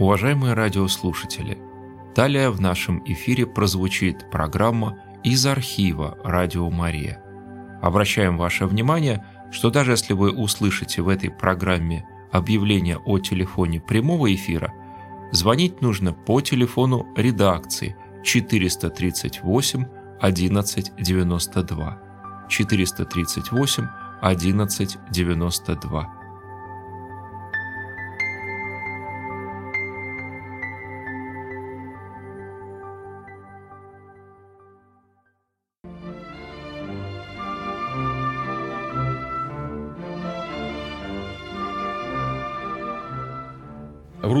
Уважаемые радиослушатели, далее в нашем эфире прозвучит программа из архива «Радио Мария». Обращаем ваше внимание, что даже если вы услышите в этой программе объявление о телефоне прямого эфира, звонить нужно по телефону редакции 438 1192 438 1192.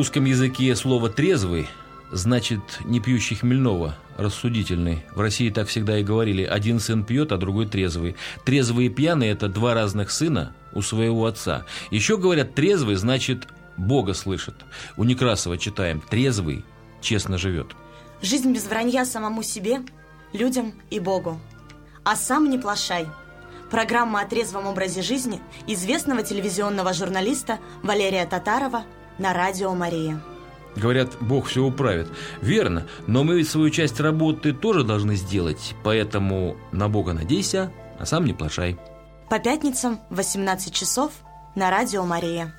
Русском языке слово «трезвый» значит не пьющий хмельного, рассудительный. В России так всегда и говорили. Один сын пьет, а другой трезвый. Трезвый и пьяный – это два разных сына у своего отца. Еще говорят, трезвый значит Бога слышит. У Некрасова читаем «трезвый честно живет». Жизнь без вранья самому себе, людям и Богу. А сам не плашай. Программа о трезвом образе жизни известного телевизионного журналиста Валерия Татарова – на радио Мария. Говорят, Бог все управит. Верно, но мы ведь свою часть работы тоже должны сделать, поэтому на Бога надейся, а сам не плашай. По пятницам в 18 часов на радио Мария.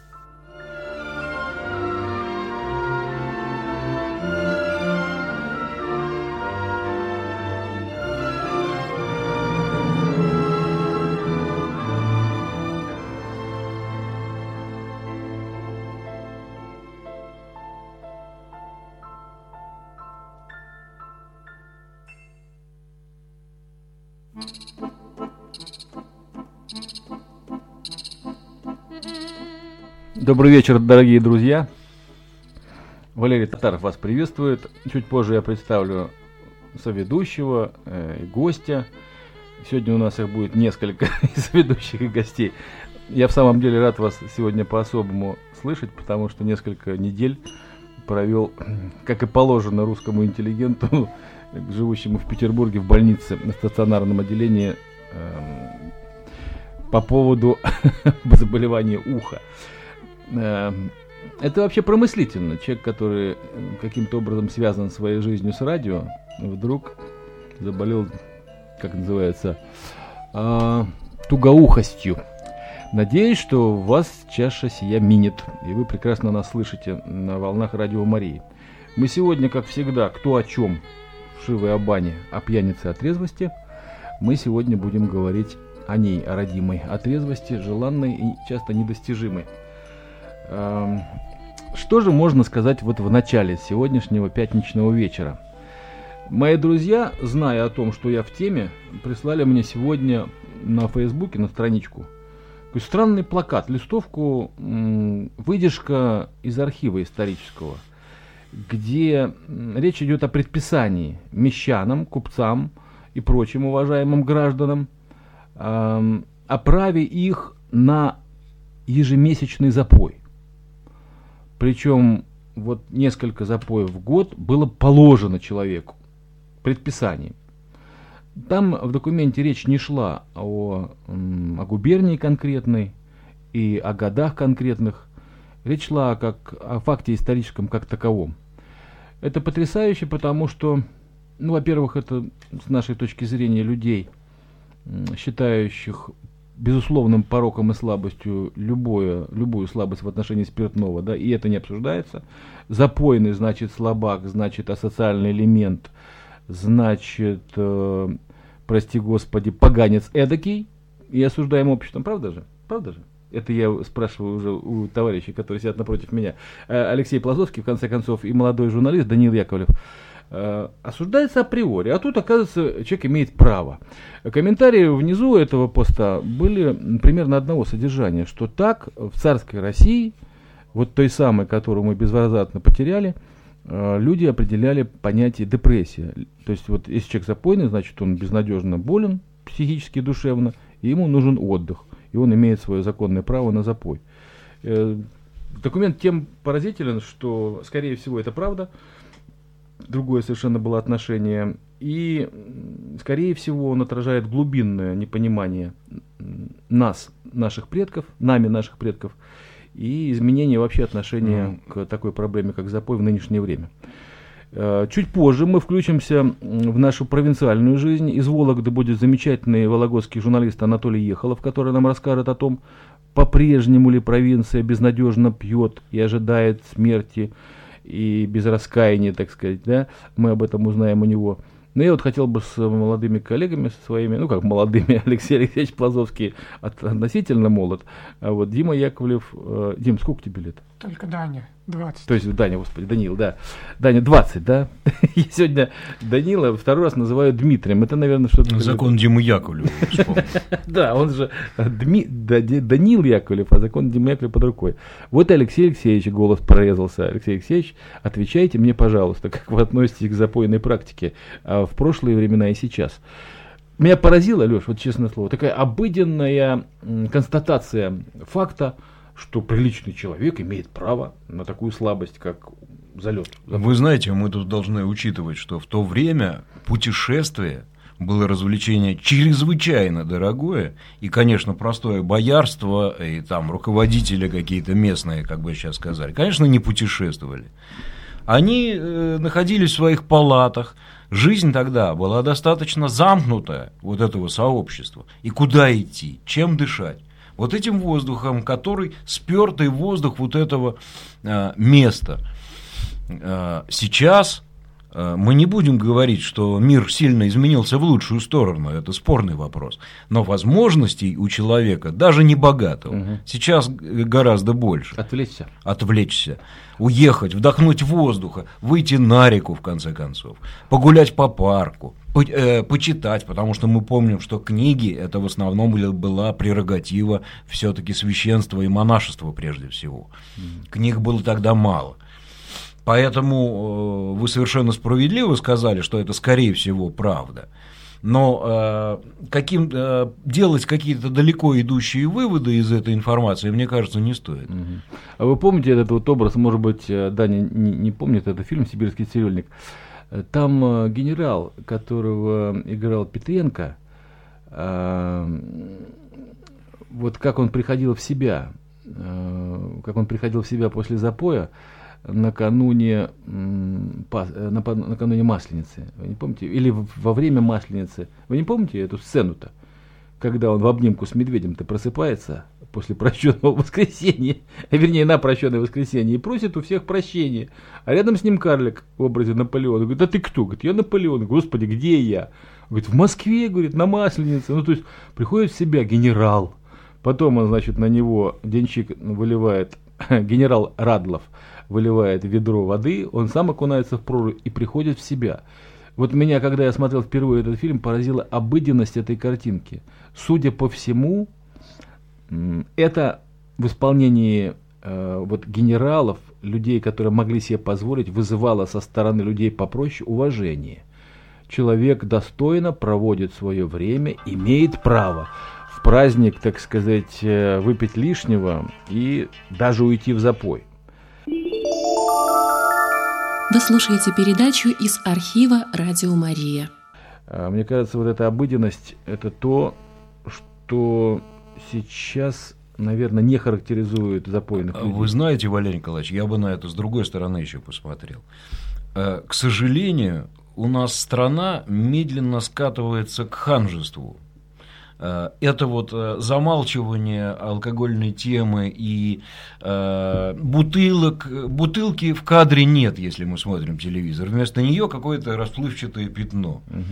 Добрый вечер, дорогие друзья. Валерий Татаров вас приветствует. Чуть позже я представлю соведущего э, и гостя. Сегодня у нас их будет несколько соведущих и гостей. Я в самом деле рад вас сегодня по-особому слышать, потому что несколько недель провел, как и положено русскому интеллигенту, живущему в Петербурге в больнице на стационарном отделении э, по поводу заболевания уха. Эм, это вообще промыслительно. Человек, который каким-то образом связан своей жизнью с радио, вдруг заболел, как называется, э, тугоухостью. Надеюсь, что вас чаша сия минет, и вы прекрасно нас слышите на волнах радио Марии. Мы сегодня, как всегда, кто о чем, Шивы о бане, о пьянице, о трезвости, мы сегодня будем говорить о ней, о родимой, о трезвости, желанной и часто недостижимой. Эм, что же можно сказать вот в начале сегодняшнего пятничного вечера? Мои друзья, зная о том, что я в теме, прислали мне сегодня на Фейсбуке, на страничку, такой странный плакат, листовку, выдержка из архива исторического, где речь идет о предписании мещанам, купцам и прочим уважаемым гражданам эм, о праве их на ежемесячный запой. Причем вот несколько запоев в год было положено человеку предписанием. Там в документе речь не шла о, о губернии конкретной и о годах конкретных. Речь шла как о факте историческом как таковом. Это потрясающе, потому что, ну, во-первых, это с нашей точки зрения людей, считающих безусловным пороком и слабостью любое, любую слабость в отношении спиртного, да, и это не обсуждается. Запойный значит слабак, значит асоциальный элемент, значит, э, прости господи, поганец эдакий и осуждаем обществом, правда же? Правда же? Это я спрашиваю уже у товарищей, которые сидят напротив меня. Э, Алексей Плазовский, в конце концов, и молодой журналист Даниил Яковлев. Э, осуждается априори, а тут, оказывается, человек имеет право. Комментарии внизу этого поста были примерно одного содержания, что так в царской России, вот той самой, которую мы безвозвратно потеряли, э, люди определяли понятие депрессия. То есть вот если человек запойный, значит он безнадежно болен психически, душевно, и ему нужен отдых, и он имеет свое законное право на запой. Э, документ тем поразителен, что, скорее всего, это правда, другое совершенно было отношение. И, скорее всего, он отражает глубинное непонимание нас, наших предков, нами наших предков, и изменение вообще отношения к такой проблеме, как запой в нынешнее время. Э, чуть позже мы включимся в нашу провинциальную жизнь. Из Вологды будет замечательный вологодский журналист Анатолий Ехолов, который нам расскажет о том, по-прежнему ли провинция безнадежно пьет и ожидает смерти и без раскаяния, так сказать, да, мы об этом узнаем у него. Но я вот хотел бы с молодыми коллегами со своими, ну как молодыми, Алексей Алексеевич Плазовский относительно молод, а вот Дима Яковлев, э, Дим, сколько тебе лет? Только Даня. 20. То есть Даня, господи, Данил, да. Даня 20, да? И сегодня Данила второй раз называют Дмитрием. Это, наверное, что-то... Закон Димы Яковлева, Да, он же Данил Яковлев, а закон Димы Яковлева под рукой. Вот Алексей Алексеевич голос прорезался. Алексей Алексеевич, отвечайте мне, пожалуйста, как вы относитесь к запойной практике а в прошлые времена и сейчас. Меня поразило, Леш, вот честное слово, такая обыденная констатация факта, что приличный человек имеет право на такую слабость, как залет. Вы знаете, мы тут должны учитывать, что в то время путешествие было развлечение чрезвычайно дорогое, и, конечно, простое боярство, и там руководители какие-то местные, как бы сейчас сказали, конечно, не путешествовали. Они э, находились в своих палатах, жизнь тогда была достаточно замкнутая, вот этого сообщества, и куда идти, чем дышать вот этим воздухом, который спертый воздух вот этого э, места. Э, сейчас э, мы не будем говорить, что мир сильно изменился в лучшую сторону, это спорный вопрос. Но возможностей у человека, даже не богатого, угу. сейчас гораздо больше. Отвлечься. Отвлечься. Уехать, вдохнуть воздуха, выйти на реку, в конце концов, погулять по парку, по, э, почитать, потому что мы помним, что книги это в основном была прерогатива все-таки священства и монашества прежде всего. Mm. Книг было тогда мало. Поэтому э, вы совершенно справедливо сказали, что это скорее всего правда. Но э, каким, э, делать какие-то далеко идущие выводы из этой информации, мне кажется, не стоит. Угу. А вы помните этот вот образ, может быть, э, Даня не, не помнит, это фильм «Сибирский цирюльник». Там э, генерал, которого играл Петренко, э, вот как он приходил в себя, э, как он приходил в себя после запоя накануне, накануне Масленицы. Вы не помните? Или во время Масленицы. Вы не помните эту сцену-то? Когда он в обнимку с медведем-то просыпается, после прощенного воскресенья, а вернее на прощенное воскресенье, и просит у всех прощения. А рядом с ним карлик в образе Наполеона. Говорит, да ты кто? Говорит, я Наполеон. Господи, где я? Говорит, в Москве, говорит, на Масленице. Ну, то есть, приходит в себя генерал. Потом он, значит, на него денщик выливает, генерал Радлов выливает ведро воды, он сам окунается в прорубь и приходит в себя. Вот меня, когда я смотрел впервые этот фильм, поразила обыденность этой картинки. Судя по всему, это в исполнении э, вот генералов, людей, которые могли себе позволить, вызывало со стороны людей попроще уважение. Человек достойно проводит свое время, имеет право в праздник, так сказать, э, выпить лишнего и даже уйти в запой. Вы слушаете передачу из архива «Радио Мария». А, мне кажется, вот эта обыденность – это то, что сейчас, наверное, не характеризует запойных людей. Вы знаете, Валерий Николаевич, я бы на это с другой стороны еще посмотрел. Э, к сожалению, у нас страна медленно скатывается к ханжеству. Э, это вот э, замалчивание алкогольной темы и бутылок, бутылки в кадре нет, если мы смотрим телевизор. Вместо нее какое-то расплывчатое пятно. Угу.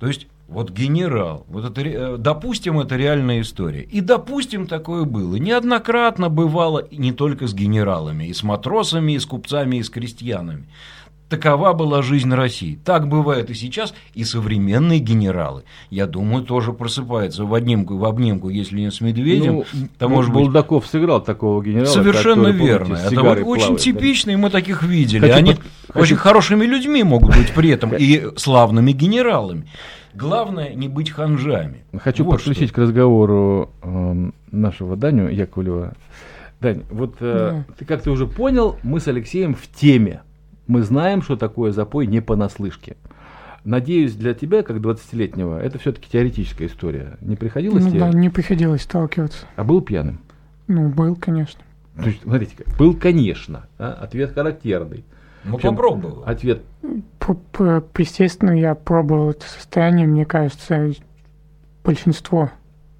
То есть вот генерал, вот это, э, допустим, это реальная история. И допустим, такое было. Неоднократно бывало и не только с генералами, и с матросами, и с купцами, и с крестьянами. Такова была жизнь России. Так бывает и сейчас, и современные генералы, я думаю, тоже просыпаются в обнимку, в обнимку, если не с медведем. Ну, то, может Булдаков быть... сыграл такого генерала. Совершенно который, верно. Помните, Это вот плавает, очень типичный, мы таких видели. Хочу Они под... очень хорошими людьми могут быть при этом и славными генералами. Главное не быть ханжами. Хочу вот подключить что. к разговору э, нашего Даню Яковлева. Дань, вот э, да. ты как ты уже понял, мы с Алексеем в теме. Мы знаем, что такое запой не понаслышке. Надеюсь, для тебя, как 20-летнего, это все-таки теоретическая история. Не приходилось ну, тебе? Да, не приходилось сталкиваться. А был пьяным? Ну, был, конечно. То есть, смотрите, был, конечно, а, ответ характерный. Ну, попробовал. Ответ. Естественно, я пробовал это состояние, мне кажется, большинство,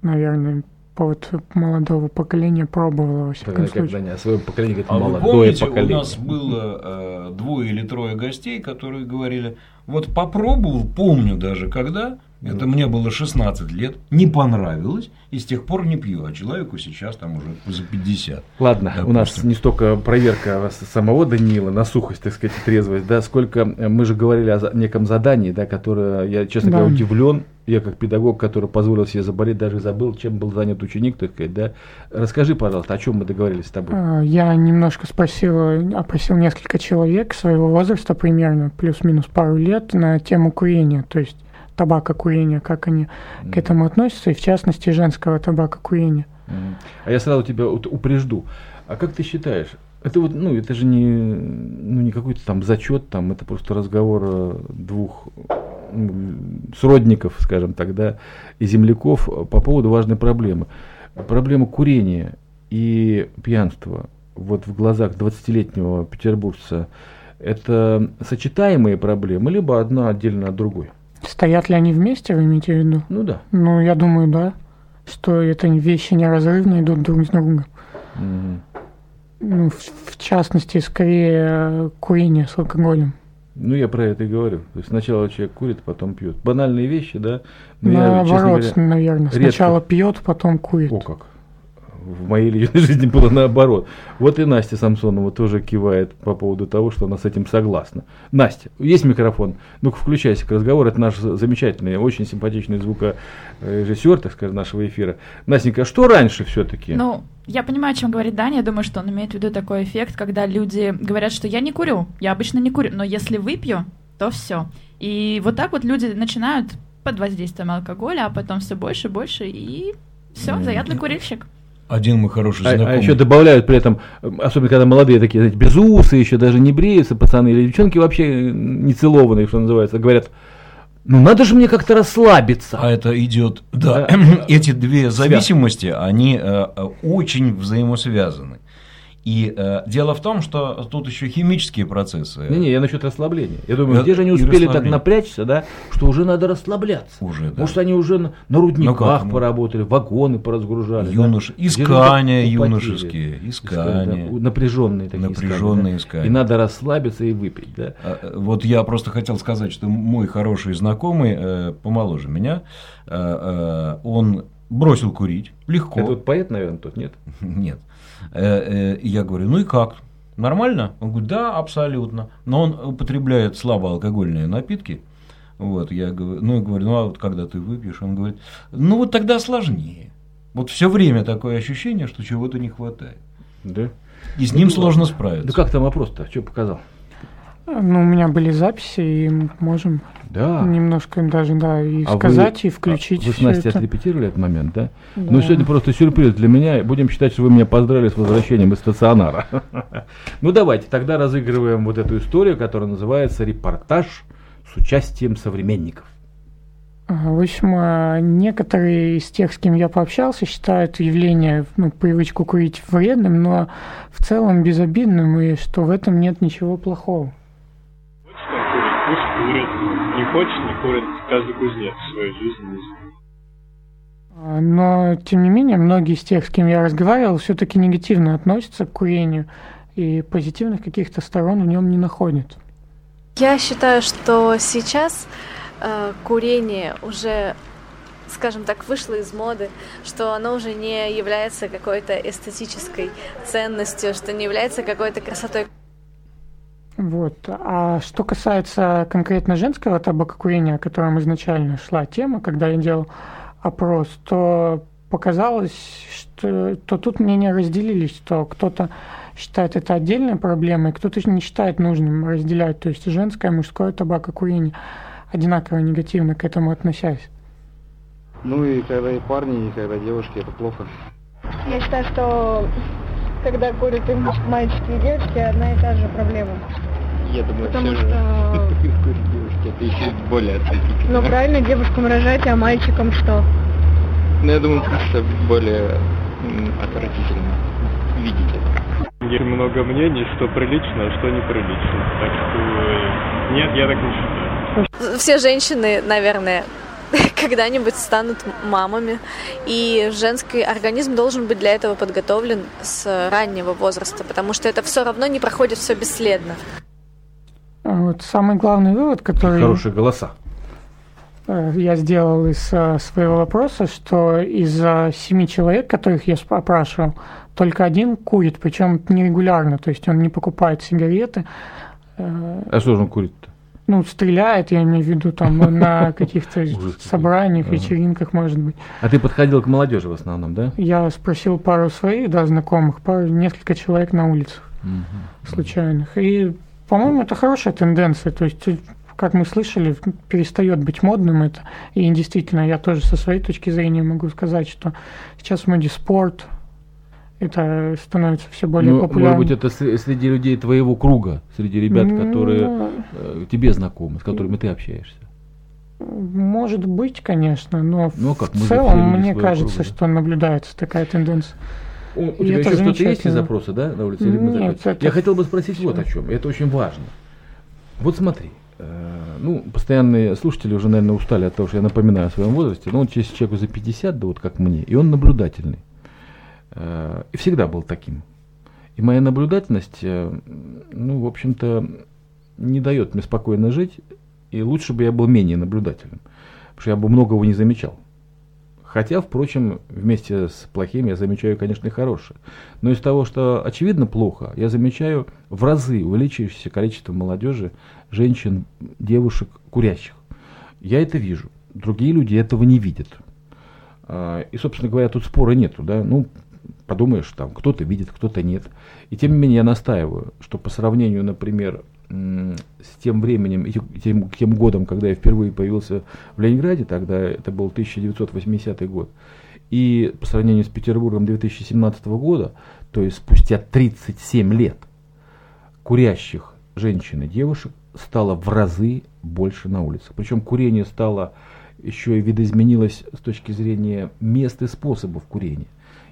наверное, вот молодого поколения пробовало во всяком Когда, случае. Когда не, свое поколение говорит, А молодое вы помните, поколение. у нас было э, двое или трое гостей, которые говорили, вот попробовал, помню даже когда, это мне было 16 лет, не понравилось, и с тех пор не пью, а человеку сейчас там уже за 50. Ладно, у нас Допустим. не столько проверка самого Даниила на сухость, так сказать, трезвость, да, сколько э, мы же говорили о неком задании, да, которое, я, честно Да. говоря, удивлен, я как педагог, который позволил себе заболеть, даже забыл, чем был занят ученик, так сказать, да. Расскажи, пожалуйста, о чем мы договорились с тобой? А, Я немножко спросил, опросил несколько человек своего возраста примерно, плюс-минус пару лет, на тему курения, то есть табака курения, как они к этому относятся, и в частности женского табака курения. Мгм. А я сразу тебя вот упрежду. А как ты считаешь? Это вот, ну, это же не, ну, не какой-то там зачет, там, это просто разговор э, двух сродников, скажем так, да, и земляков э, по поводу важной проблемы. Проблема курения и пьянства вот в глазах 20-летнего петербуржца это сочетаемые проблемы, либо одна отдельно от другой? Стоят ли они вместе, вы имеете в виду? Ну да. Ну, я думаю, да, что это вещи неразрывно идут друг с другом. Мгм. Ну, в, в частности, скорее курение с алкоголем. Ну, я про это и говорю. То есть сначала человек курит, потом пьет. Банальные вещи, да? Но я, честно Наоборот, говоря, наверное. редко- Сначала пьет, потом курит. О как. В моей личной жизни было наоборот. Вот и Настя Самсонова тоже кивает по поводу того, что она с этим согласна. Настя, есть микрофон? Ну-ка, включайся к разговору. Это наш замечательный, очень симпатичный звукорежиссер, так сказать, нашего эфира. Настенька, а что раньше все-таки? Ну, я понимаю, о чем говорит Даня. Я думаю, что он имеет в виду такой эффект, когда люди говорят, что я не курю, я обычно не курю, но если выпью, то все. И вот так вот люди начинают под воздействием алкоголя, а потом все больше и больше, и все, заядлый курильщик. Один мой хороший А, знакомый. еще добавляют при этом, э, особенно когда молодые такие, знаете, без усы, еще даже не бреются пацаны, или девчонки вообще не целованные, что называется, говорят, ну надо же мне как-то расслабиться. А это идет, да, Да. эти две зависимости, они э, э, очень взаимосвязаны. И э, дело в том, что тут еще химические процессы. Не-не, я насчет расслабления. Я думаю, Да, где же они успели так напрячься, да, что уже надо расслабляться. Уже, да. Может, они уже на, на рудниках Ну как, ну. поработали, вагоны поразгружали. Юнош- да? Искания юношеские, искания. да, напряженные такие Напряженные искания, да? искания. И надо расслабиться и выпить, да. А, э, Вот я просто хотел сказать, что мой хороший знакомый, э, помоложе меня, э, э, он бросил курить легко. Это вот поэт, наверное, тот, нет? Нет. Э, э, Я говорю, ну и как? Нормально? Он говорит, да, абсолютно. Но он употребляет слабоалкогольные напитки. Вот, я говорю, ну, я говорю, ну, а вот когда ты выпьешь, он говорит, ну, вот тогда сложнее. Вот все время такое ощущение, что чего-то не хватает. Да. И с ним сложно справиться. Да как там вопрос-то? Что показал? Ну, у меня были записи, и мы можем Да. немножко даже, да, и А сказать, вы- и включить Вы с Настей это. отрепетировали этот момент, да? Да. Ну, сегодня просто сюрприз для меня. Будем считать, что вы меня поздравили с возвращением из стационара. Ну, давайте, тогда разыгрываем вот эту историю, которая называется «Репортаж с участием современников». В общем, а, некоторые из тех, с кем я пообщался, считают явление, ну, привычку курить вредным, но в целом безобидным, и что в этом нет ничего плохого. Курит. Не хочешь, не курит. Каждый кузнец в своей жизни. Но, тем не менее, многие из тех, с кем я разговаривал, все-таки негативно относятся к курению и позитивных каких-то сторон в нем не находят. Я считаю, что сейчас э, курение уже, скажем так, вышло из моды, что оно уже не является какой-то эстетической ценностью, что не является какой-то красотой. Вот. А что касается конкретно женского табакокурения, о котором изначально шла тема, когда я делал опрос, то показалось, что то тут мнения разделились, что кто-то считает это отдельной проблемой, кто-то не считает нужным разделять, то есть женское и мужское табакокурение, одинаково негативно к этому относясь. Ну и когда и парни, и когда девушки, это плохо. Я считаю, что когда курят и мальчики, и девочки, одна и та же проблема. Я думаю, Потому все что- курить девушки, это еще более отвратительно. Ну правильно, девушкам рожать, а мальчикам что? Ну, я думаю, просто более отвратительно видеть это. Есть много мнений, что прилично, а что неприлично. Так что э, нет, я так не считаю. Все женщины, наверное, когда-нибудь станут мамами, и женский организм должен быть для этого подготовлен с раннего возраста, потому что это все равно не проходит все бесследно. А Вот самый главный вывод, который Хорошие голоса. э, я сделал из э, своего вопроса, что из э, семи человек, которых я сп- опрашивал, только один курит, причем нерегулярно, то есть он не покупает сигареты, А что же он курит-то? Ну, стреляет, я имею в виду, там, на каких-то собраниях, вечеринках, может быть. А ты подходил к молодежи в основном, да? Я спросил пару своих, да, знакомых, пару, несколько человек на улицах случайных. И, по-моему, это хорошая тенденция. То есть, как мы слышали, перестает быть модным это. И действительно, я тоже со своей точки зрения могу сказать, что сейчас в моде спорт, это становится все более Ну, популярным. может быть, это сре- среди людей твоего круга, среди ребят, которые Ну, э, тебе знакомы, с которыми ты общаешься. Может быть, конечно, но Ну, а как, в целом мне кажется, круга, да. что наблюдается такая тенденция. У, у тебя еще что-то есть из запроса, да, на улице? или Нет, это Я хотел бы спросить вот о чем, это очень важно. Вот смотри, э, ну, постоянные слушатели уже, наверное, устали от того, что я напоминаю о своем возрасте, но если человеку за 50, да вот как мне, и он наблюдательный, и всегда был таким. И моя наблюдательность, э, ну, в общем-то, не дает мне спокойно жить, и лучше бы я был менее наблюдательным, потому что я бы многого не замечал. Хотя, впрочем, вместе с плохим я замечаю, конечно, и хорошее. Но из того, что очевидно плохо, я замечаю в разы увеличивающееся количество молодежи, женщин, девушек, курящих. Я это вижу. Другие люди этого не видят. А, И, собственно говоря, тут спора нету, да. Ну, подумаешь, там кто-то видит, кто-то нет. И тем не менее я настаиваю, что по сравнению, например, с тем временем, тем, тем годом, когда я впервые появился в Ленинграде, тогда это был 1980 год, и по сравнению с Петербургом 2017 года, то есть спустя 37 лет, курящих женщин и девушек стало в разы больше на улицах. Причем курение стало еще и видоизменилось с точки зрения мест и способов курения.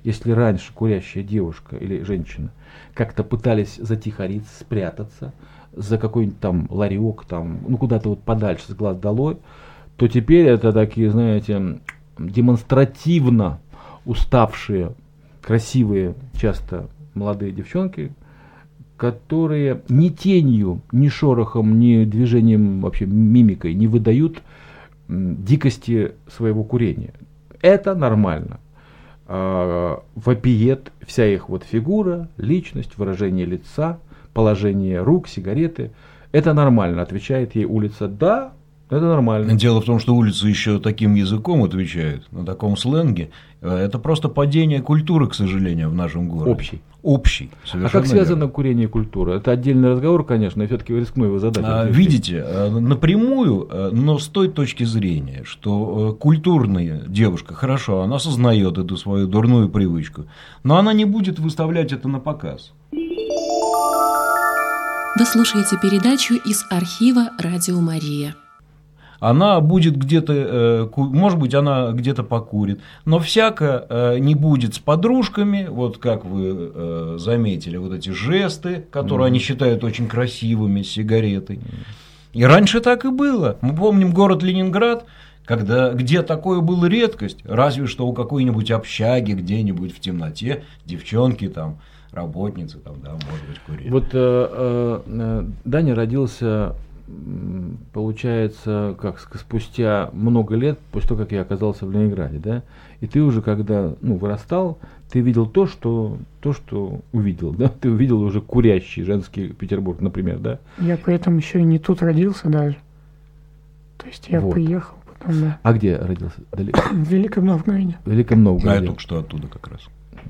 Если раньше курящая девушка или женщина как-то пытались затихариться, спрятаться за какой-нибудь там ларек, там, ну куда-то вот подальше, с глаз долой, то теперь это такие, знаете, демонстративно уставшие, красивые, часто молодые девчонки, которые ни тенью, ни шорохом, ни движением, вообще мимикой не выдают дикости своего курения. Это нормально. А, вопиет вся их вот фигура, личность, выражение лица, положение рук, сигареты. Это нормально, отвечает ей улица. Да, это нормально. Дело в том, что улица еще таким языком отвечает, на таком сленге. Это просто падение культуры, к сожалению, в нашем городе. Общий. Общий. А как связано верно. курение и культура? Это отдельный разговор, конечно, и все-таки рискну его задать. А. Видите, э, напрямую, э, но с той точки зрения, что э, культурная девушка, хорошо, она осознает эту свою дурную привычку, но она не будет выставлять это на показ. Вы слушаете передачу из архива «Радио Мария». Она будет где-то, э, может быть, она где-то покурит, но всяко э, не будет с подружками, вот как вы э, заметили, вот эти жесты, которые Мгм. они считают очень красивыми с сигаретой. И раньше так и было. Мы помним город Ленинград, когда, где такое было редкость, разве что у какой-нибудь общаги где-нибудь в темноте девчонки там, работницы там, да, может быть, курили. Вот э, э, Даня родился, получается, как спустя много лет после того, как я оказался в Ленинграде, да? И ты уже, когда ну, вырастал, ты видел то, что, то, что увидел, да? Ты увидел уже курящий женский Петербург, например, да? Я при этом еще и не тут родился даже. То есть я Вот. приехал потом, да. А где родился? Далеко. В Великом Новгороде. В Великом А Новгороде. я только что оттуда как раз.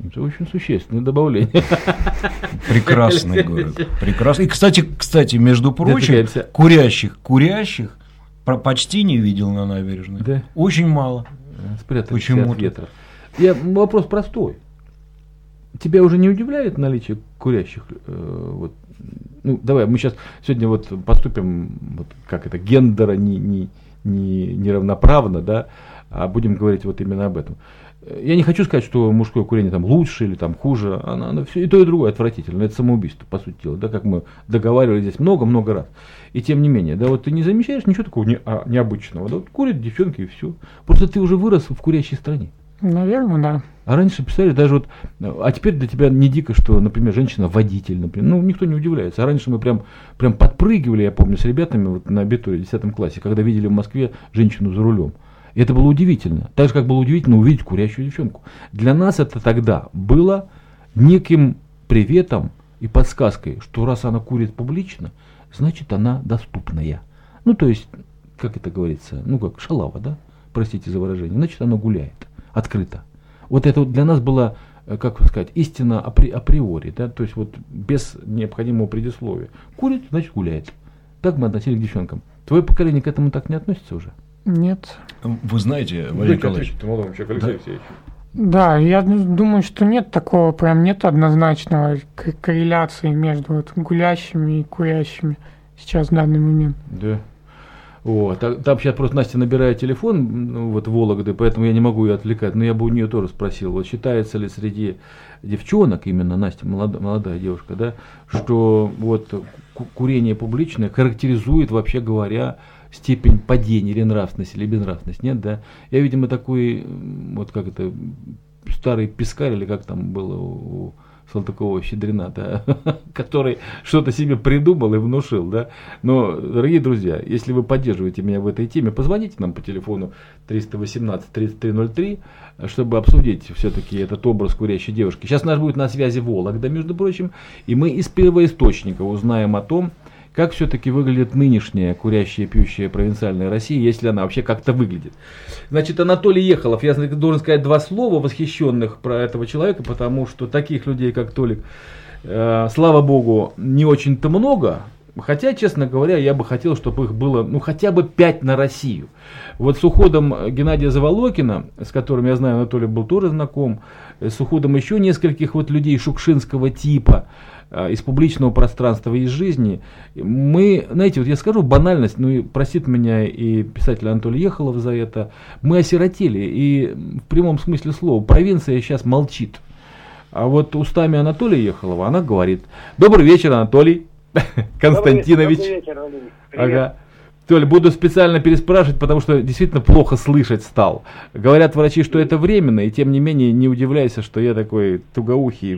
Это очень существенное добавление. Прекрасный город. Прекрасный. И, кстати, кстати, между прочим, курящих, курящих почти не видел на набережной. Да. Очень мало. Спрятались Почему-то. от ветра. Я, вопрос простой. Тебя уже не удивляет наличие курящих? э, вот, ну, давай, мы сейчас сегодня вот поступим, вот, как это, гендера не, не, не, неравноправно, да? а будем говорить вот именно об этом. Я не хочу сказать, что мужское курение там лучше или там хуже, оно, оно все и то и другое отвратительно, это самоубийство, по сути дела, да, как мы договаривались здесь много-много раз. И тем не менее, да, вот ты не замечаешь ничего такого не, а, необычного, да, вот курят девчонки и все. Просто ты уже вырос в курящей стране. Наверное, да. А раньше писали даже вот, а теперь для тебя не дико, что, например, женщина водитель, например, ну никто не удивляется. А раньше мы прям, прям подпрыгивали, я помню, с ребятами вот на абитуре в 10 классе, когда видели в Москве женщину за рулем. И это было удивительно. Так же, как было удивительно увидеть курящую девчонку. Для нас это тогда было неким приветом и подсказкой, что раз она курит публично, значит она доступная. Ну, то есть, как это говорится, ну как, шалава, да? Простите за выражение. Значит, она гуляет открыто. Вот это вот для нас было, э, как сказать, истина апри, априори, да? то есть вот без необходимого предисловия. Курит, значит гуляет. Так мы относились к девчонкам. Твое поколение к этому так не относится уже? Нет. Вы знаете, Валерий Николаевич. Да, я думаю, что нет такого, прям нет однозначного корреляции между вот гулящими и курящими сейчас в данный момент. Да. Вот. Там сейчас просто Настя набирает телефон, ну, вот Вологды, поэтому я не могу ее отвлекать, но я бы у нее тоже спросил, вот считается ли среди девчонок, именно Настя, молодая, молодая девушка, да, что вот курение публичное характеризует, вообще говоря, степень падения или нравственности, или безнравственности, нет, да? Я, видимо, такой, вот как это, старый пескарь, или как там было у Салтыкова-Щедрина, да, который что-то себе придумал и внушил, да. Но, дорогие друзья, если вы поддерживаете меня в этой теме, позвоните нам по телефону 318-3303, чтобы обсудить все-таки этот образ курящей девушки. Сейчас у нас будет на связи Вологда, между прочим, и мы из первоисточника узнаем о том, как все-таки выглядит нынешняя курящая, пьющая провинциальная Россия, если она вообще как-то выглядит. Значит, Анатолий Ехолов, я должен сказать два слова восхищенных про этого человека, потому что таких людей, как Толик, э, слава богу, не очень-то много. Хотя, честно говоря, я бы хотел, чтобы их было ну, хотя бы пять на Россию. Вот с уходом Геннадия Заволокина, с которым, я знаю, Анатолий был тоже знаком, с уходом еще нескольких вот людей шукшинского типа, из публичного пространства, из жизни. Мы, знаете, вот я скажу банальность, ну и простит меня и писатель Анатолий Ехолов за это, мы осиротели, и в прямом смысле слова, провинция сейчас молчит. А вот устами Анатолия Ехолова она говорит, добрый вечер, Анатолий Константинович. Добрый вечер, Владимир. Ага. То ли буду специально переспрашивать, потому что действительно плохо слышать стал. Говорят врачи, что это временно, и тем не менее не удивляйся, что я такой тугоухий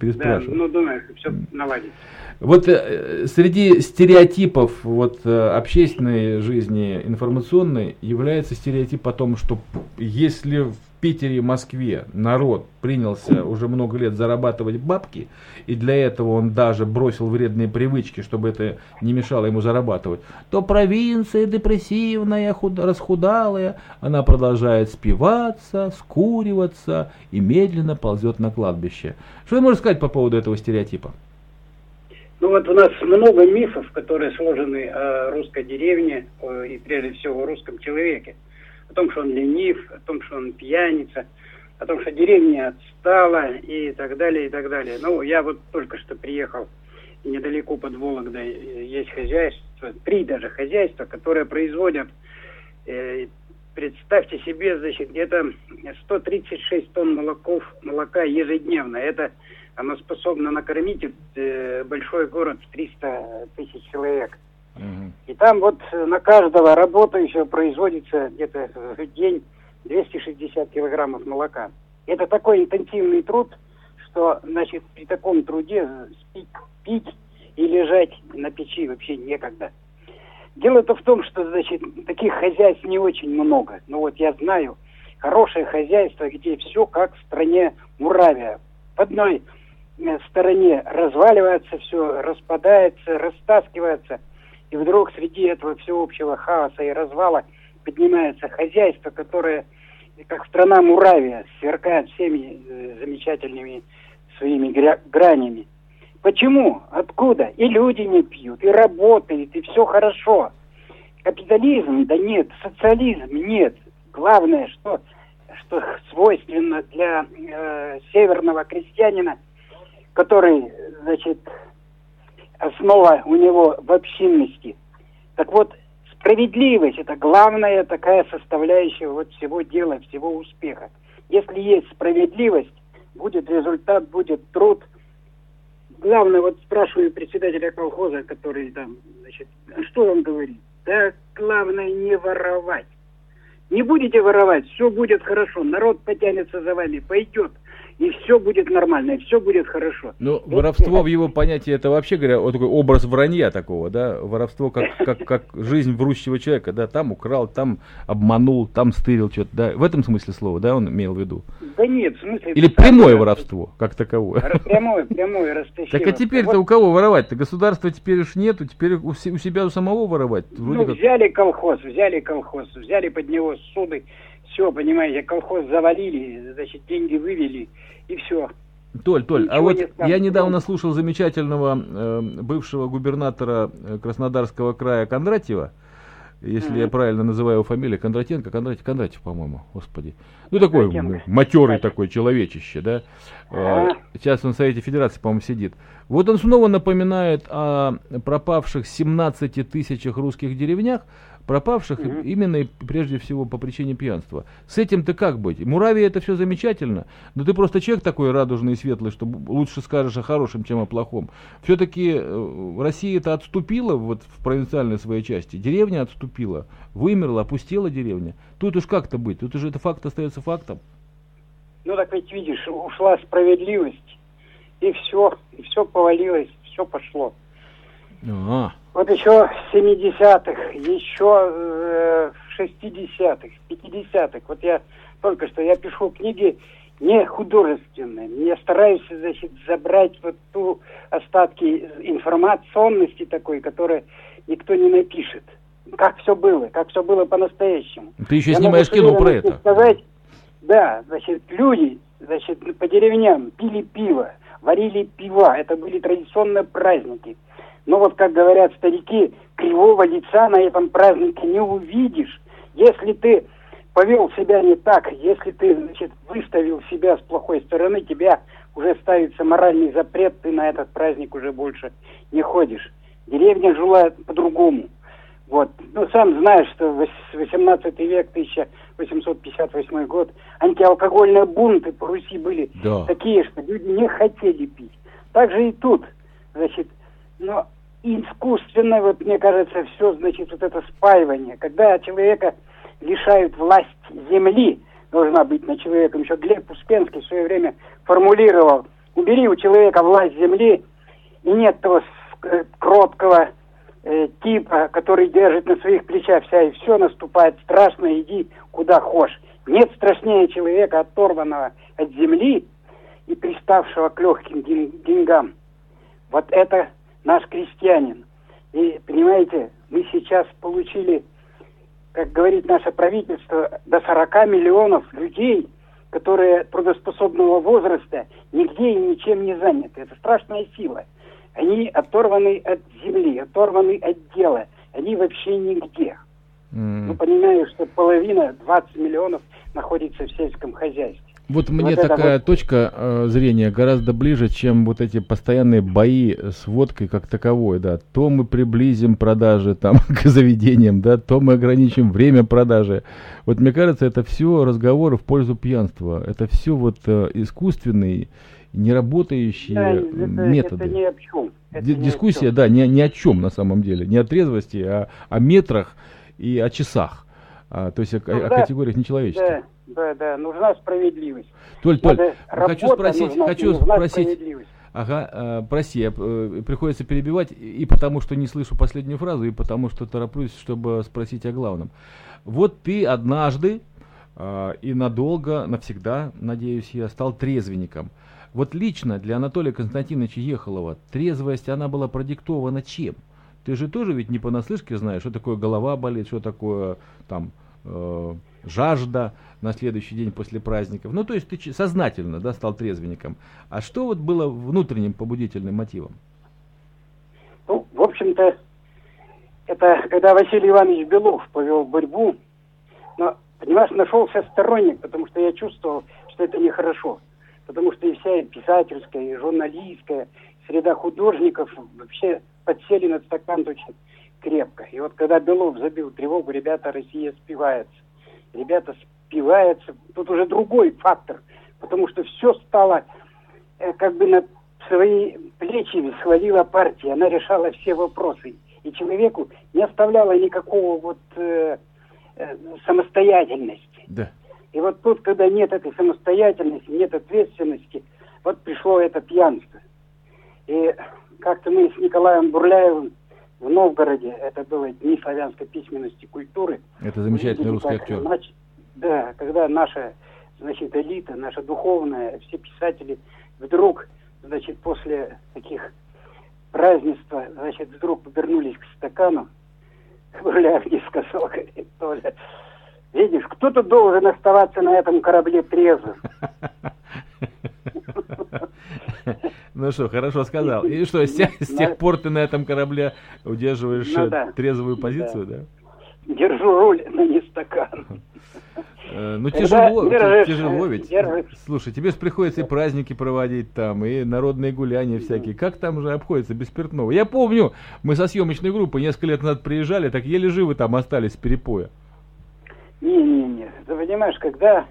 переспрашиваю. Да, ну думаю, все наладится. Вот э, среди стереотипов вот, э, общественной жизни информационной является стереотип о том, что если Питере и Москве народ принялся уже много лет зарабатывать бабки, и для этого он даже бросил вредные привычки, чтобы это не мешало ему зарабатывать, то провинция депрессивная, худ, расхудалая, она продолжает спиваться, скуриваться и медленно ползет на кладбище. Что вы можете сказать по поводу этого стереотипа? Ну вот у нас много мифов, которые сложены о русской деревне и прежде всего о русском человеке о том, что он ленив, о том, что он пьяница, о том, что деревня отстала и так далее, и так далее. Ну, я вот только что приехал недалеко под Вологдой, э, есть хозяйство, три даже хозяйства, которые производят, э, представьте себе, значит, где-то 136 тонн молоков, молока ежедневно. Это оно способно накормить э, большой город в 300 тысяч человек. И там вот на каждого работающего производится где-то в день 260 килограммов молока. Это такой интенсивный труд, что, значит, при таком труде спить, пить и лежать на печи вообще некогда. Дело-то в том, что, значит, таких хозяйств не очень много. Но вот я знаю хорошее хозяйство, где все как в стране Муравия. В одной э, стороне разваливается все, распадается, растаскивается – и вдруг среди этого всеобщего хаоса и развала поднимается хозяйство, которое, как страна Муравия, сверкает всеми э, замечательными своими гранями. Почему? Откуда? И люди не пьют, и работают, и все хорошо. Капитализм, да нет, социализм, нет. Главное, что, что свойственно для э, северного крестьянина, который, значит, основа у него в общинности. Так вот, Справедливость – это главная такая составляющая вот всего дела, всего успеха. Если есть справедливость, будет результат, будет труд. Главное, вот спрашиваю председателя колхоза, который там, значит, что он говорит? Да, главное не воровать. Не будете воровать, все будет хорошо, народ потянется за вами, пойдет и все будет нормально, и все будет хорошо. Ну, воровство в его понятии, это вообще говоря, вот такой образ вранья такого, да, воровство как, как, как жизнь врущего человека, да, там украл, там обманул, там стырил что-то, да, в этом смысле слова, да, он имел в виду? Да нет, в смысле... Или прямое воровство, как таковое? Прямое, прямое растащило. Так а теперь-то у кого воровать-то? Государства теперь уж нету, теперь у, себя у самого воровать? Ну, взяли колхоз, взяли колхоз, взяли под него суды, все, понимаете, колхоз завалили, значит, деньги вывели, и все. Толь, Толь, а Ничего а вот не я недавно слушал замечательного э, бывшего губернатора э, Краснодарского края Кондратьева, если mm-hmm. я правильно называю его фамилию, Кондратенко, Кондратьев, Кондратьев, по-моему, господи. Ну, такой матерый такой человечище, да. Mm-hmm. Сейчас он в Совете Федерации, по-моему, сидит. Вот он снова напоминает о пропавших 17 тысячах русских деревнях, пропавших угу. именно и прежде всего по причине пьянства. С этим ты как быть? Муравия это все замечательно, но ты просто человек такой радужный и светлый, что лучше скажешь о хорошем, чем о плохом. Все-таки э, Россия это отступила вот в провинциальной своей части, деревня отступила, вымерла, опустела деревня. Тут уж как-то быть, тут уже это факт остается фактом. Ну так ведь видишь, ушла справедливость, и все, и все повалилось, все пошло. А-а. Вот еще в 70-х, еще э, в 60-х, 50-х. Вот я только что, я пишу книги не художественные. Я стараюсь, значит, забрать вот ту остатки информационности такой, которая никто не напишет. Как все было, как все было по-настоящему. Ты еще я снимаешь кино про это. Сказать, да, значит, люди, значит, по деревням пили пиво, варили пива. Это были традиционные праздники. Но вот, как говорят старики, кривого лица на этом празднике не увидишь. Если ты повел себя не так, если ты, значит, выставил себя с плохой стороны, тебя уже ставится моральный запрет, ты на этот праздник уже больше не ходишь. Деревня жила по-другому. Вот. Ну, сам знаешь, что 18 век, 1858 год, антиалкогольные бунты по Руси были да. такие, что люди не хотели пить. Так же и тут. Значит, но искусственно, вот мне кажется, все, значит, вот это спаивание. Когда человека лишают власть земли, должна быть на человеком. Еще Глеб Успенский в свое время формулировал, убери у человека власть земли, и нет того кроткого э, типа, который держит на своих плечах вся, и все наступает страшно, иди куда хочешь. Нет страшнее человека, оторванного от земли и приставшего к легким деньгам. Вот это наш крестьянин. И, понимаете, мы сейчас получили, как говорит наше правительство, до 40 миллионов людей, которые трудоспособного возраста нигде и ничем не заняты. Это страшная сила. Они оторваны от земли, оторваны от дела. Они вообще нигде. Mm. Ну, понимаю, что половина, 20 миллионов, находится в сельском хозяйстве. Вот мне вот такая вот... точка э, зрения гораздо ближе, чем вот эти постоянные бои с водкой как таковой, да. То мы приблизим продажи там к заведениям, да, то мы ограничим время продажи. Вот мне кажется, это все разговоры в пользу пьянства. Это все вот э, искусственные, неработающие да, это, методы. Это ни о чем. Это Дискуссия, да, ни, ни о чем на самом деле. Не о трезвости, а о метрах и о часах. А, то есть о, ну, о, да, о категориях нечеловеческих. Да. Да, да, нужна справедливость. Толь, Толь, работа, хочу спросить, нужна, хочу нужна спросить. Ага, э, прости, я, э, приходится перебивать и потому, что не слышу последнюю фразу, и потому, что тороплюсь, чтобы спросить о главном. Вот ты однажды э, и надолго, навсегда, надеюсь я, стал трезвенником. Вот лично для Анатолия Константиновича Ехолова трезвость, она была продиктована чем? Ты же тоже ведь не понаслышке знаешь, что такое голова болит, что такое там э, жажда на следующий день после праздников. Ну, то есть ты сознательно да, стал трезвенником. А что вот было внутренним побудительным мотивом? Ну, в общем-то, это когда Василий Иванович Белов повел борьбу, но, понимаешь, нашелся сторонник, потому что я чувствовал, что это нехорошо. Потому что и вся писательская, и журналистская среда художников вообще подсели на стакан точно крепко. И вот когда Белов забил тревогу, ребята, Россия спивается. Ребята спиваются. Тут уже другой фактор, потому что все стало э, как бы на свои плечи свалила партия. Она решала все вопросы. И человеку не оставляла никакого вот э, э, самостоятельности. Да. И вот тут, когда нет этой самостоятельности, нет ответственности, вот пришло это пьянство. И как-то мы с Николаем Бурляевым в Новгороде, это было Дни славянской письменности и культуры. Это замечательный русский актер. Нач... Да, когда наша, значит, элита, наша духовная, все писатели вдруг, значит, после таких празднества, значит, вдруг повернулись к стакану, Бурляев не сказал, говорит, Толя, видишь, кто-то должен оставаться на этом корабле трезвым. Ну что, хорошо сказал. И что, с тех, с тех пор ты на этом корабле удерживаешь ну, да. трезвую позицию, да? да? Держу руль, но не стакан. Э, ну тяжело, держишь, тяжело ведь. Держишь. Слушай, тебе же приходится и праздники проводить там, и народные гуляния всякие. Как там же обходится без спиртного? Я помню, мы со съемочной группой несколько лет назад приезжали, так еле живы там остались с перепоя. Не-не-не, ты понимаешь, когда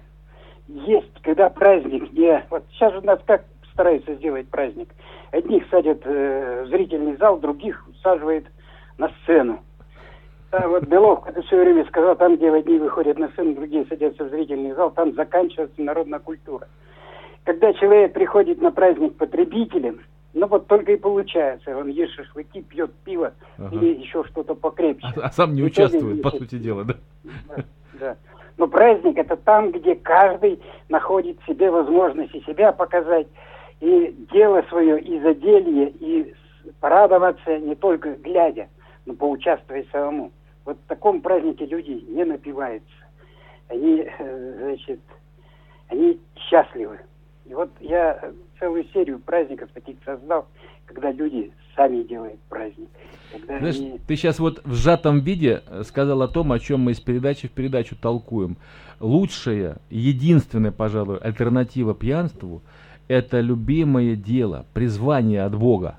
есть, когда праздник не... Вот сейчас же у нас как стараются сделать праздник. Одних садят э, в зрительный зал, других саживает на сцену. А вот Белов это все время сказал, там, где одни выходят на сцену, другие садятся в зрительный зал, там заканчивается народная культура. Когда человек приходит на праздник потребителем, ну вот только и получается, он ест шашлыки, пьет пиво ага. или еще что-то покрепче. А, а сам не участвует, по сути дела, да? Да, да. Но праздник это там, где каждый находит себе возможности себя показать, и дело свое, и заделье, и порадоваться не только глядя, но поучаствовать самому. Вот в таком празднике люди не напиваются. Они, э, значит, они счастливы. И вот я целую серию праздников таких создал, когда люди сами делают праздник. Когда Знаешь, они... ты сейчас вот в сжатом виде сказал о том, о чем мы из передачи в передачу толкуем. Лучшая, единственная, пожалуй, альтернатива пьянству – это любимое дело, призвание от Бога.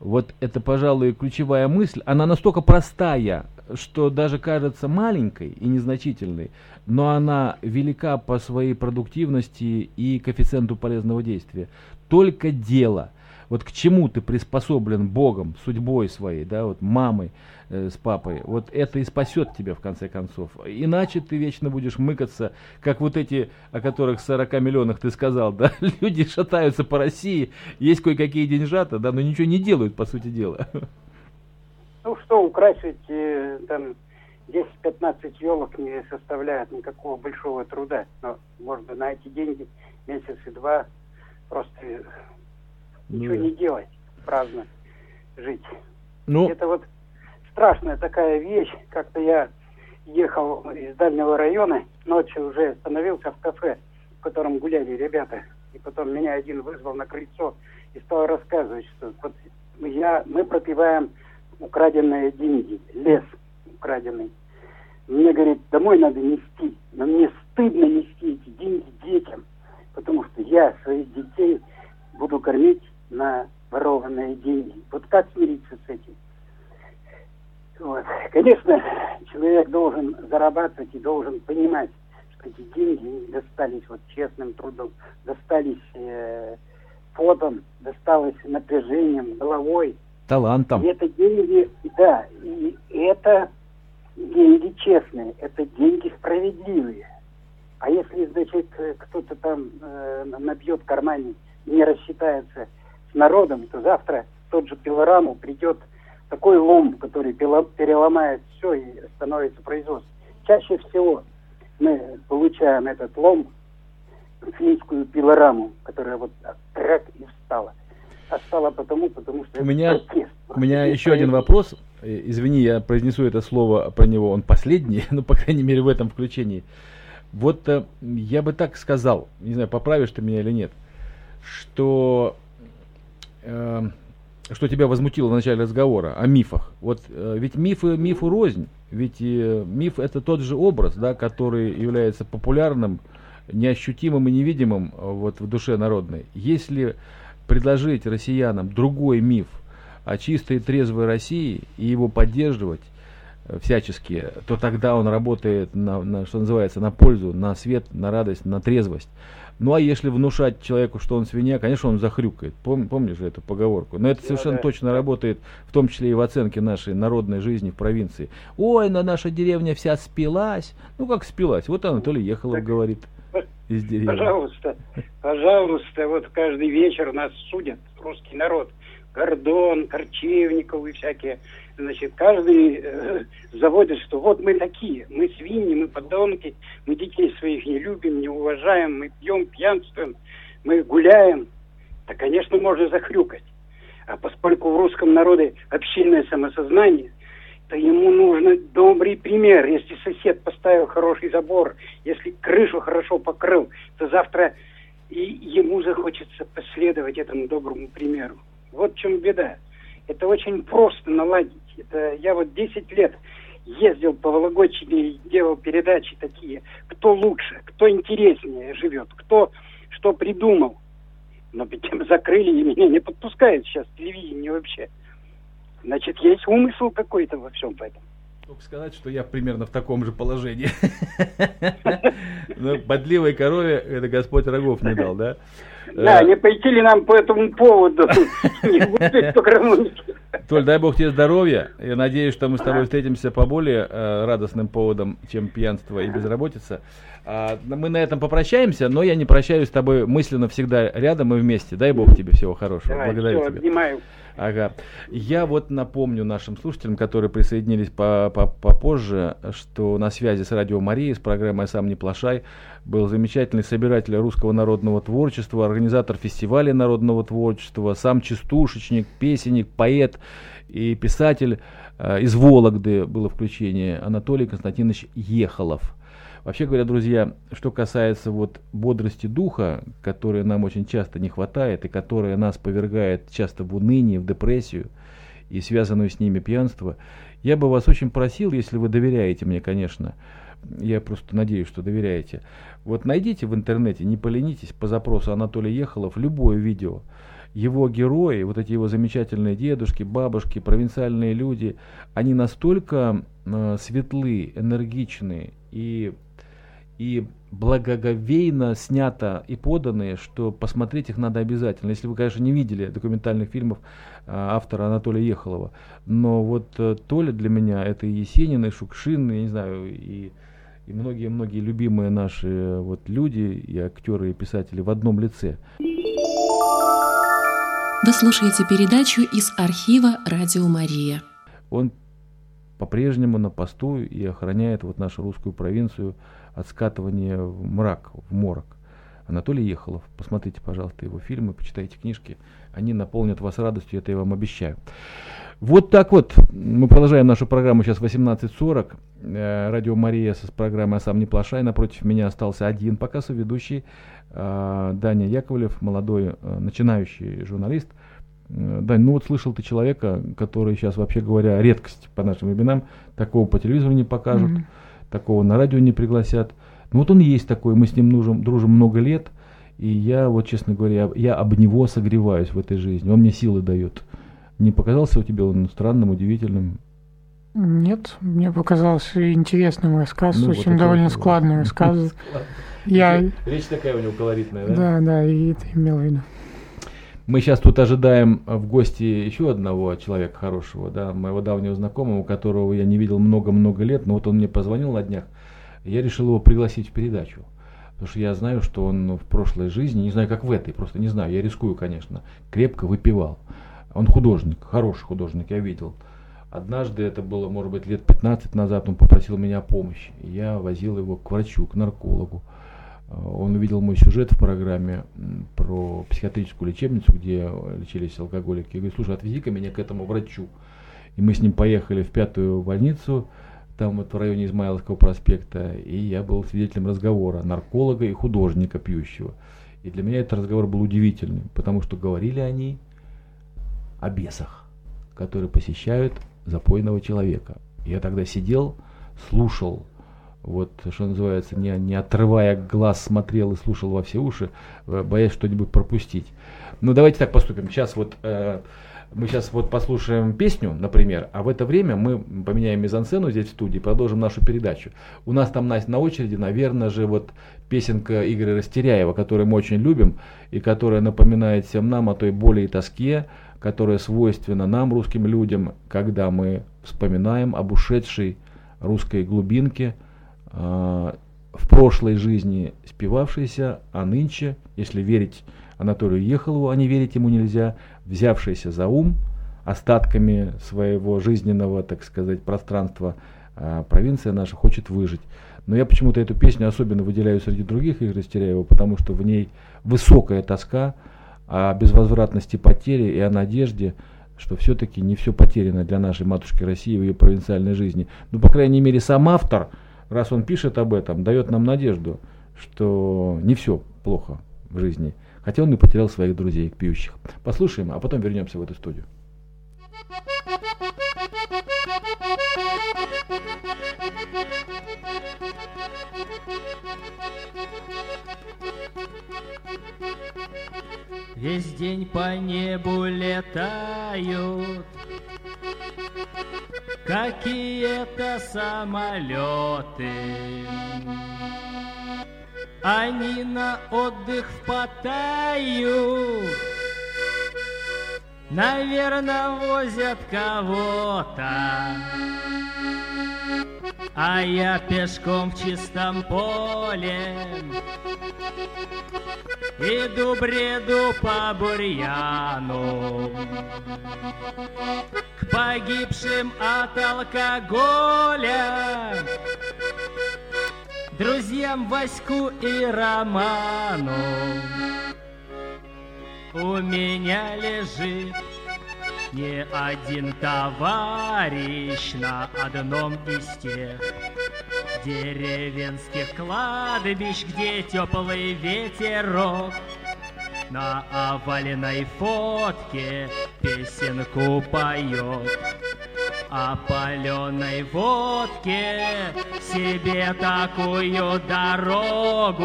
Вот это, пожалуй, ключевая мысль. Она настолько простая, что даже кажется маленькой и незначительной, но она велика по своей продуктивности и коэффициенту полезного действия. Только дело – вот к чему ты приспособлен Богом, судьбой своей, да, вот мамой э, с папой, вот это и спасет тебя в конце концов. Иначе ты вечно будешь мыкаться, как вот эти, о которых 40 миллионах ты сказал, да, люди шатаются по России, есть кое-какие деньжата, да, но ничего не делают, по сути дела. Ну что, украсить э, там 10-15 елок не составляет никакого большого труда, но можно на эти деньги месяц и два просто ничего ну, не делать, праздно жить. Ну, это вот страшная такая вещь. Как-то я ехал из дальнего района, ночью уже остановился в кафе, в котором гуляли ребята. И потом меня один вызвал на крыльцо и стал рассказывать, что вот я, мы пропиваем украденные деньги, лес украденный. Мне, говорит, домой надо нести, но мне стыдно нести эти деньги детям, потому что я своих детей буду кормить на ворованные деньги. Вот как смириться с этим? Вот. Конечно, человек должен зарабатывать и должен понимать, что эти деньги достались вот честным трудом, достались э, потом, досталось напряжением, головой. Талантом. Это деньги, да, и это деньги честные, это деньги справедливые. А если, значит, кто-то там э, набьет кармане не рассчитается с народом, то завтра тот же пилораму придет такой лом, который переломает все и становится производство. Чаще всего мы получаем этот лом, финскую пилораму, которая вот так и встала. А стала потому, потому что у меня, протест. У меня еще один вопрос. Э, извини, я произнесу это слово про него, он последний, ну, по крайней мере, в этом включении. Вот э, я бы так сказал, не знаю, поправишь ты меня или нет, что э, что тебя возмутило в начале разговора, о мифах. Вот э, ведь мифы мифу рознь. Ведь э, миф это тот же образ, да, который является популярным, неощутимым и невидимым э, вот, в душе народной. Если предложить россиянам другой миф, о чистой и трезвой России и его поддерживать э, всячески, то тогда он работает на, на, что называется, на пользу, на свет, на радость, на трезвость. Ну а если внушать человеку, что он свинья, конечно, он захрюкает. Пом, помнишь же эту поговорку? Но это совершенно да, точно работает, в том числе и в оценке нашей народной жизни в провинции. Ой, на наша деревня вся спилась. Ну как спилась? Вот Анатолий Ехалов так, говорит из деревни. Пожалуйста, пожалуйста, вот каждый вечер нас судят, русский народ. Гордон, Корчевников и всякие. Значит, каждый э, заводит, что вот мы такие, мы свиньи, мы подонки, мы детей своих не любим, не уважаем, мы пьем, пьянствуем, мы гуляем. Да, конечно, можно захрюкать. А поскольку в русском народе общинное самосознание, то ему нужен добрый пример. Если сосед поставил хороший забор, если крышу хорошо покрыл, то завтра и ему захочется последовать этому доброму примеру. Вот в чем беда. Это очень просто наладить. Это я вот 10 лет ездил по Вологодчине и делал передачи такие, кто лучше, кто интереснее живет, кто что придумал. Но ведь закрыли и меня не подпускают сейчас телевидение вообще. Значит, есть умысел какой-то во всем этом. Только сказать, что я примерно в таком же положении. Но подливой корове это Господь рогов не дал, да? Да, э, не пойти ли нам по этому поводу? Толь, дай бог тебе здоровья. Я надеюсь, что мы с тобой встретимся по более э, радостным поводам, чем пьянство и безработица. А, мы на этом попрощаемся, но я не прощаюсь с тобой мысленно всегда рядом и вместе. Дай бог тебе всего хорошего. Благодарю тебя. Обнимаю. Ага. Я вот напомню нашим слушателям, которые присоединились попозже, что на связи с Радио Мария, с программой «Сам не плашай» был замечательный собиратель русского народного творчества, организатор фестиваля народного творчества, сам частушечник, песенник, поэт и писатель э, из Вологды было включение Анатолий Константинович Ехолов. Вообще говоря, друзья, что касается вот бодрости духа, которой нам очень часто не хватает и которая нас повергает часто в уныние, в депрессию и связанную с ними пьянство, я бы вас очень просил, если вы доверяете мне, конечно, я просто надеюсь, что доверяете, вот найдите в интернете, не поленитесь, по запросу Анатолий Ехолов, любое видео, его герои, вот эти его замечательные дедушки, бабушки, провинциальные люди, они настолько э, светлы, энергичны и и благоговейно снято и поданы, что посмотреть их надо обязательно. Если вы, конечно, не видели документальных фильмов а, автора Анатолия Ехолова. Но вот а, Толя для меня это и Есенин, и Шукшин, я не знаю, и и многие-многие любимые наши э, вот люди, и актеры, и писатели в одном лице. Вы слушаете передачу из архива «Радио Мария». Он по-прежнему на посту и охраняет вот нашу русскую провинцию от скатывания в мрак, в морок. Анатолий Ехолов. Посмотрите, пожалуйста, его фильмы, почитайте книжки. Они наполнят вас радостью, это я вам обещаю. Вот так вот. Мы продолжаем нашу программу сейчас 18.40. Э, Радио Мария с программой «А сам не плашай». Напротив меня остался один пока соведущий э, Даня Яковлев, молодой э, начинающий журналист. Дань, ну вот слышал ты человека, который сейчас, вообще говоря, редкость по нашим временам. Такого по телевизору не покажут, mm-hmm. Такого на радио не пригласят. Ну вот он есть такой, мы с ним дружим, дружим много лет. И я, вот честно говоря, я об него согреваюсь в этой жизни. Он мне силы дает. Не показался у тебя он странным, удивительным? Нет, мне показался интересным рассказ, ну, очень вот довольно вот, складный рассказ. Я... Речь такая у него колоритная, да? Да, да, и это имел в виду. Мы сейчас тут ожидаем в гости еще одного человека хорошего, да, моего давнего знакомого, которого я не видел много-много лет, но вот он мне позвонил на днях, я решил его пригласить в передачу. Потому что я знаю, что он в прошлой жизни, не знаю, как в этой, просто не знаю, я рискую, конечно, крепко выпивал. Он художник, хороший художник, я видел. Однажды, это было, может быть, лет 15 назад, он попросил меня помощи. Я возил его к врачу, к наркологу. Он увидел мой сюжет в программе про психиатрическую лечебницу, где лечились алкоголики. Я говорю, слушай, отвези-ка меня к этому врачу. И мы с ним поехали в пятую больницу, там вот в районе Измайловского проспекта, и я был свидетелем разговора нарколога и художника пьющего. И для меня этот разговор был удивительным, потому что говорили они о бесах, которые посещают запойного человека. Я тогда сидел, слушал, вот что называется, не, не отрывая глаз, смотрел и слушал во все уши, э, боясь что-нибудь пропустить. Ну давайте так поступим. Сейчас вот э, мы сейчас вот послушаем песню, например, а в это время мы поменяем мизансцену здесь в студии, продолжим нашу передачу. У нас там на, на очереди, наверное же, вот песенка Игоря Растеряева, которую мы очень любим, и которая напоминает всем нам о той боли и тоске, которая свойственна нам, русским людям, когда мы вспоминаем об ушедшей русской глубинке, в прошлой жизни спевавшейся, а нынче, если верить Анатолию Ехалову, а не верить ему нельзя, взявшийся за ум, остатками своего жизненного, так сказать, пространства, а провинция наша хочет выжить. Но я почему-то эту песню особенно выделяю среди других Игоря Стеряева, потому что в ней высокая тоска о безвозвратности потери и о надежде, что все-таки не все потеряно для нашей матушки России в ее провинциальной жизни. Ну, по крайней мере, сам автор, раз он пишет об этом, дает нам надежду, что не все плохо в жизни хотя он и потерял своих друзей пьющих. Послушаем, а потом вернемся в эту студию. Весь день по небу летают Какие-то самолеты. Они на отдых в Паттайю Наверное, возят кого-то А я пешком в чистом поле. Иду бреду по бурьяну. К погибшим от алкоголя. Друзьям Ваську и Роману. У меня лежит не один товарищ на одном из тех деревенских кладбищ, где теплый ветерок. На оваленной фотке песенку поет. О паленой водке себе такую дорогу.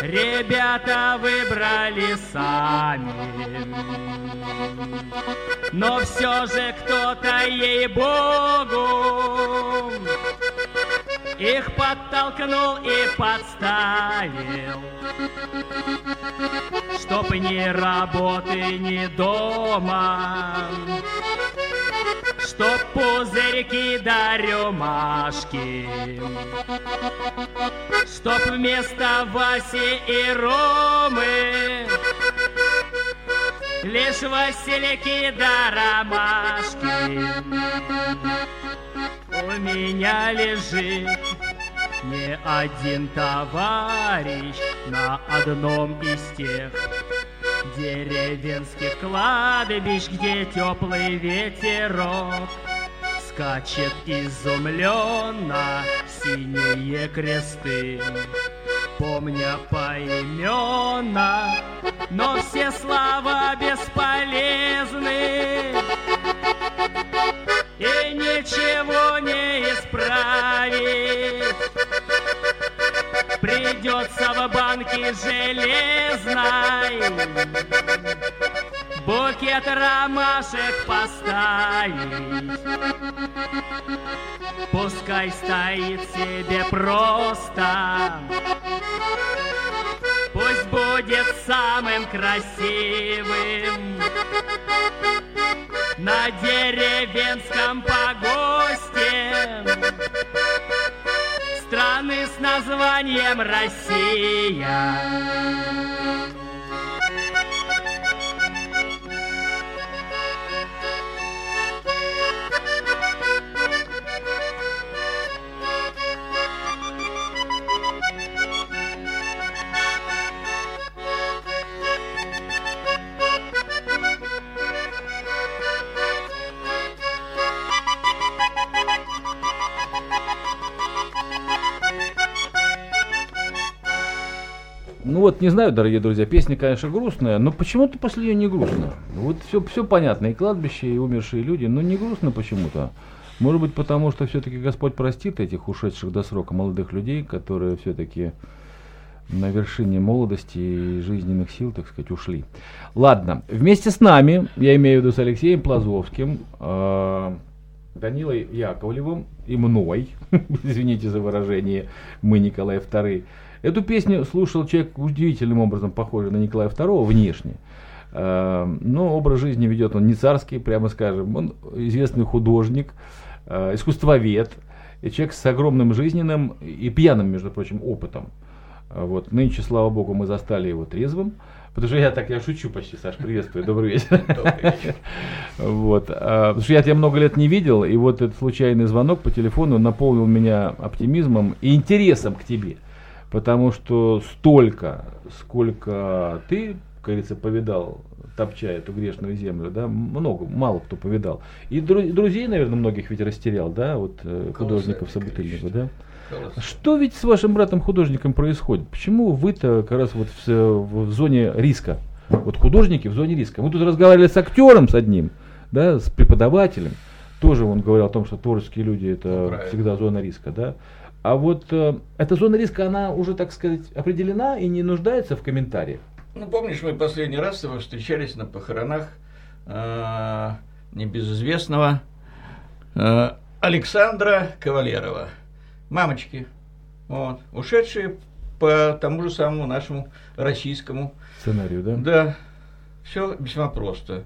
Ребята выбрали сами, но все же кто-то ей-богу их подтолкнул и подставил, чтоб ни работы, ни дома, чтоб пузырьки да рюмашки, чтоб вместо Васи и Ромы лишь Васильки да ромашки. У меня лежит не один товарищ на одном из тех деревенских кладбищ, где теплый ветерок скачет изумленно синие кресты. Помня поименно, но все слова бесполезны и ничего не исправить. Придется в банке железной букет ромашек поставить. Пускай стоит себе просто, пусть будет самым красивым на деревенском погосте страны с названием Россия. Ну вот, не знаю, дорогие друзья, песня, конечно, грустная, но почему-то после нее не грустно. Вот все, все понятно, и кладбище, и умершие люди, но не грустно почему-то. Может быть, потому что все-таки Господь простит этих ушедших до срока молодых людей, которые все-таки на вершине молодости и жизненных сил, так сказать, ушли. Ладно, вместе с нами, я имею в виду с Алексеем Плазовским, э, Данилой Яковлевым и мной, извините за выражение, мы Николай II, Эту песню слушал человек удивительным образом похожий на Николая II внешне. Э, но образ жизни ведет он не царский, прямо скажем. Он известный художник, э, искусствовед, и человек с огромным жизненным и пьяным, между прочим, опытом. Вот. Нынче, слава богу, мы застали его трезвым. Потому что я так, я шучу почти, Саш, приветствую, добрый вечер. Вот. А, потому что я тебя много лет не видел, и вот этот случайный звонок по телефону наполнил меня оптимизмом и интересом к тебе. Потому что столько, сколько ты, как говорится, повидал, топча эту грешную землю, да, много, мало кто повидал. И друзей, наверное, многих ведь растерял, да, вот э, художников собутыльников, да. Что ведь с вашим братом художником происходит? Почему вы-то как раз вот в, в зоне риска? Вот художники в зоне риска. Мы тут разговаривали с актером с одним, да, с преподавателем. Тоже он говорил о том, что творческие люди это ну, всегда зона риска, да. А вот э, эта зона риска, она уже, так сказать, определена и не нуждается в комментариях. Ну, помнишь, мы последний раз с тобой встречались на похоронах э, небезызвестного э, Александра Кавалерова, мамочки, вот, ушедшие по тому же самому нашему российскому сценарию, да? Да, все весьма просто.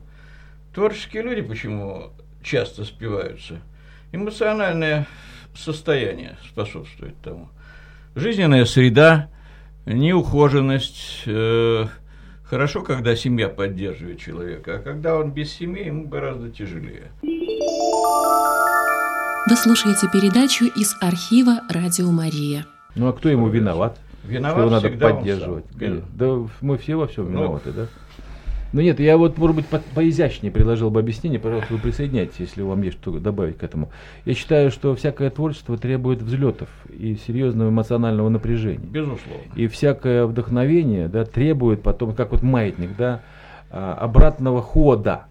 Творческие люди почему часто спиваются? Эмоциональное состояние способствует тому. Жизненная среда, неухоженность. Э, хорошо, когда семья поддерживает человека, а когда он без семьи, ему гораздо тяжелее. Вы слушаете передачу из архива «Радио Мария». Ну а кто ему виноват? Виноват что его надо поддерживать. Он сам. Да мы все во всем ну, виноваты, ну, да? Ну нет, я вот, может быть, по поизящнее предложил бы объяснение, пожалуйста, вы присоединяйтесь, если вам есть что добавить к этому. Я считаю, что всякое творчество требует взлетов и серьезного эмоционального напряжения. Безусловно. И всякое вдохновение да, требует потом, как вот маятник, да, а, обратного хода.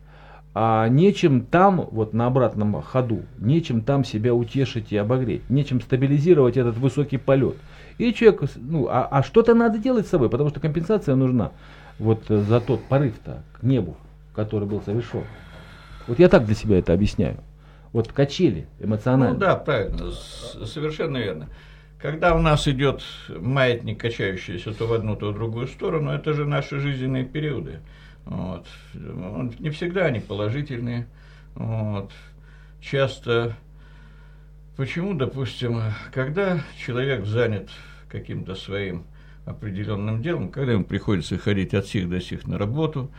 А нечем там, вот на обратном ходу, нечем там себя утешить и обогреть, нечем стабилизировать этот высокий полет. И человек, ну, а, а что-то надо делать с собой, потому что компенсация нужна вот э, за тот порыв-то к небу, который был совершен. Вот я так для себя это объясняю. Вот качели эмоционально. Ну да, правильно, совершенно верно. Когда у нас идет маятник, качающийся то в одну, то в другую сторону, это же наши жизненные периоды. Вот. Не всегда они положительные. Вот. Часто, почему, допустим, когда человек занят каким-то своим определенным делом, когда ему приходится ходить от сих до сих на работу,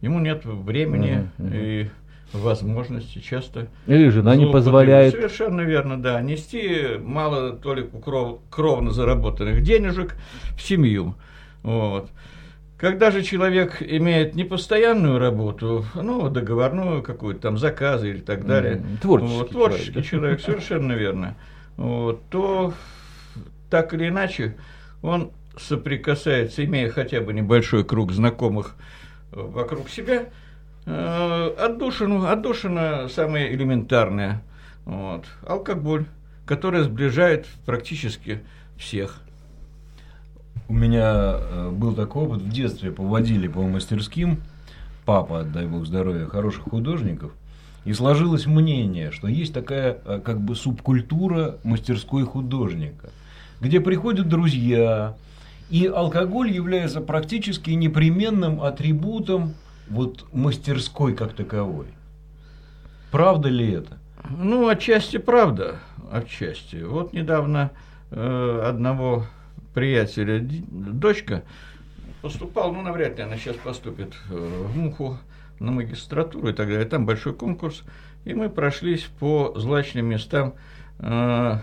ему нет времени uh-huh, и возможности часто. Или жена не позволяет. Совершенно верно, да. Нести мало только кров, кровно заработанных денежек в семью. Вот. Когда же человек имеет непостоянную работу, ну, договорную какую-то там заказы или так далее, творческий, вот, творческий человек, человек совершенно верно, вот, то так или иначе он соприкасается, имея хотя бы небольшой круг знакомых э, вокруг себя, э, отдушину, отдушина самая элементарная, вот, алкоголь, которая сближает практически всех. У меня э, был такой опыт, в детстве поводили по мастерским, папа, дай бог здоровья, хороших художников, и сложилось мнение, что есть такая как бы субкультура мастерской художника, где приходят друзья, и алкоголь является практически непременным атрибутом вот мастерской как таковой. Правда ли это? Ну, отчасти правда, отчасти. Вот недавно э, одного приятеля дочка поступал, ну, навряд ли она сейчас поступит э, в Муху на магистратуру и так далее. Там большой конкурс, и мы прошлись по злачным местам э,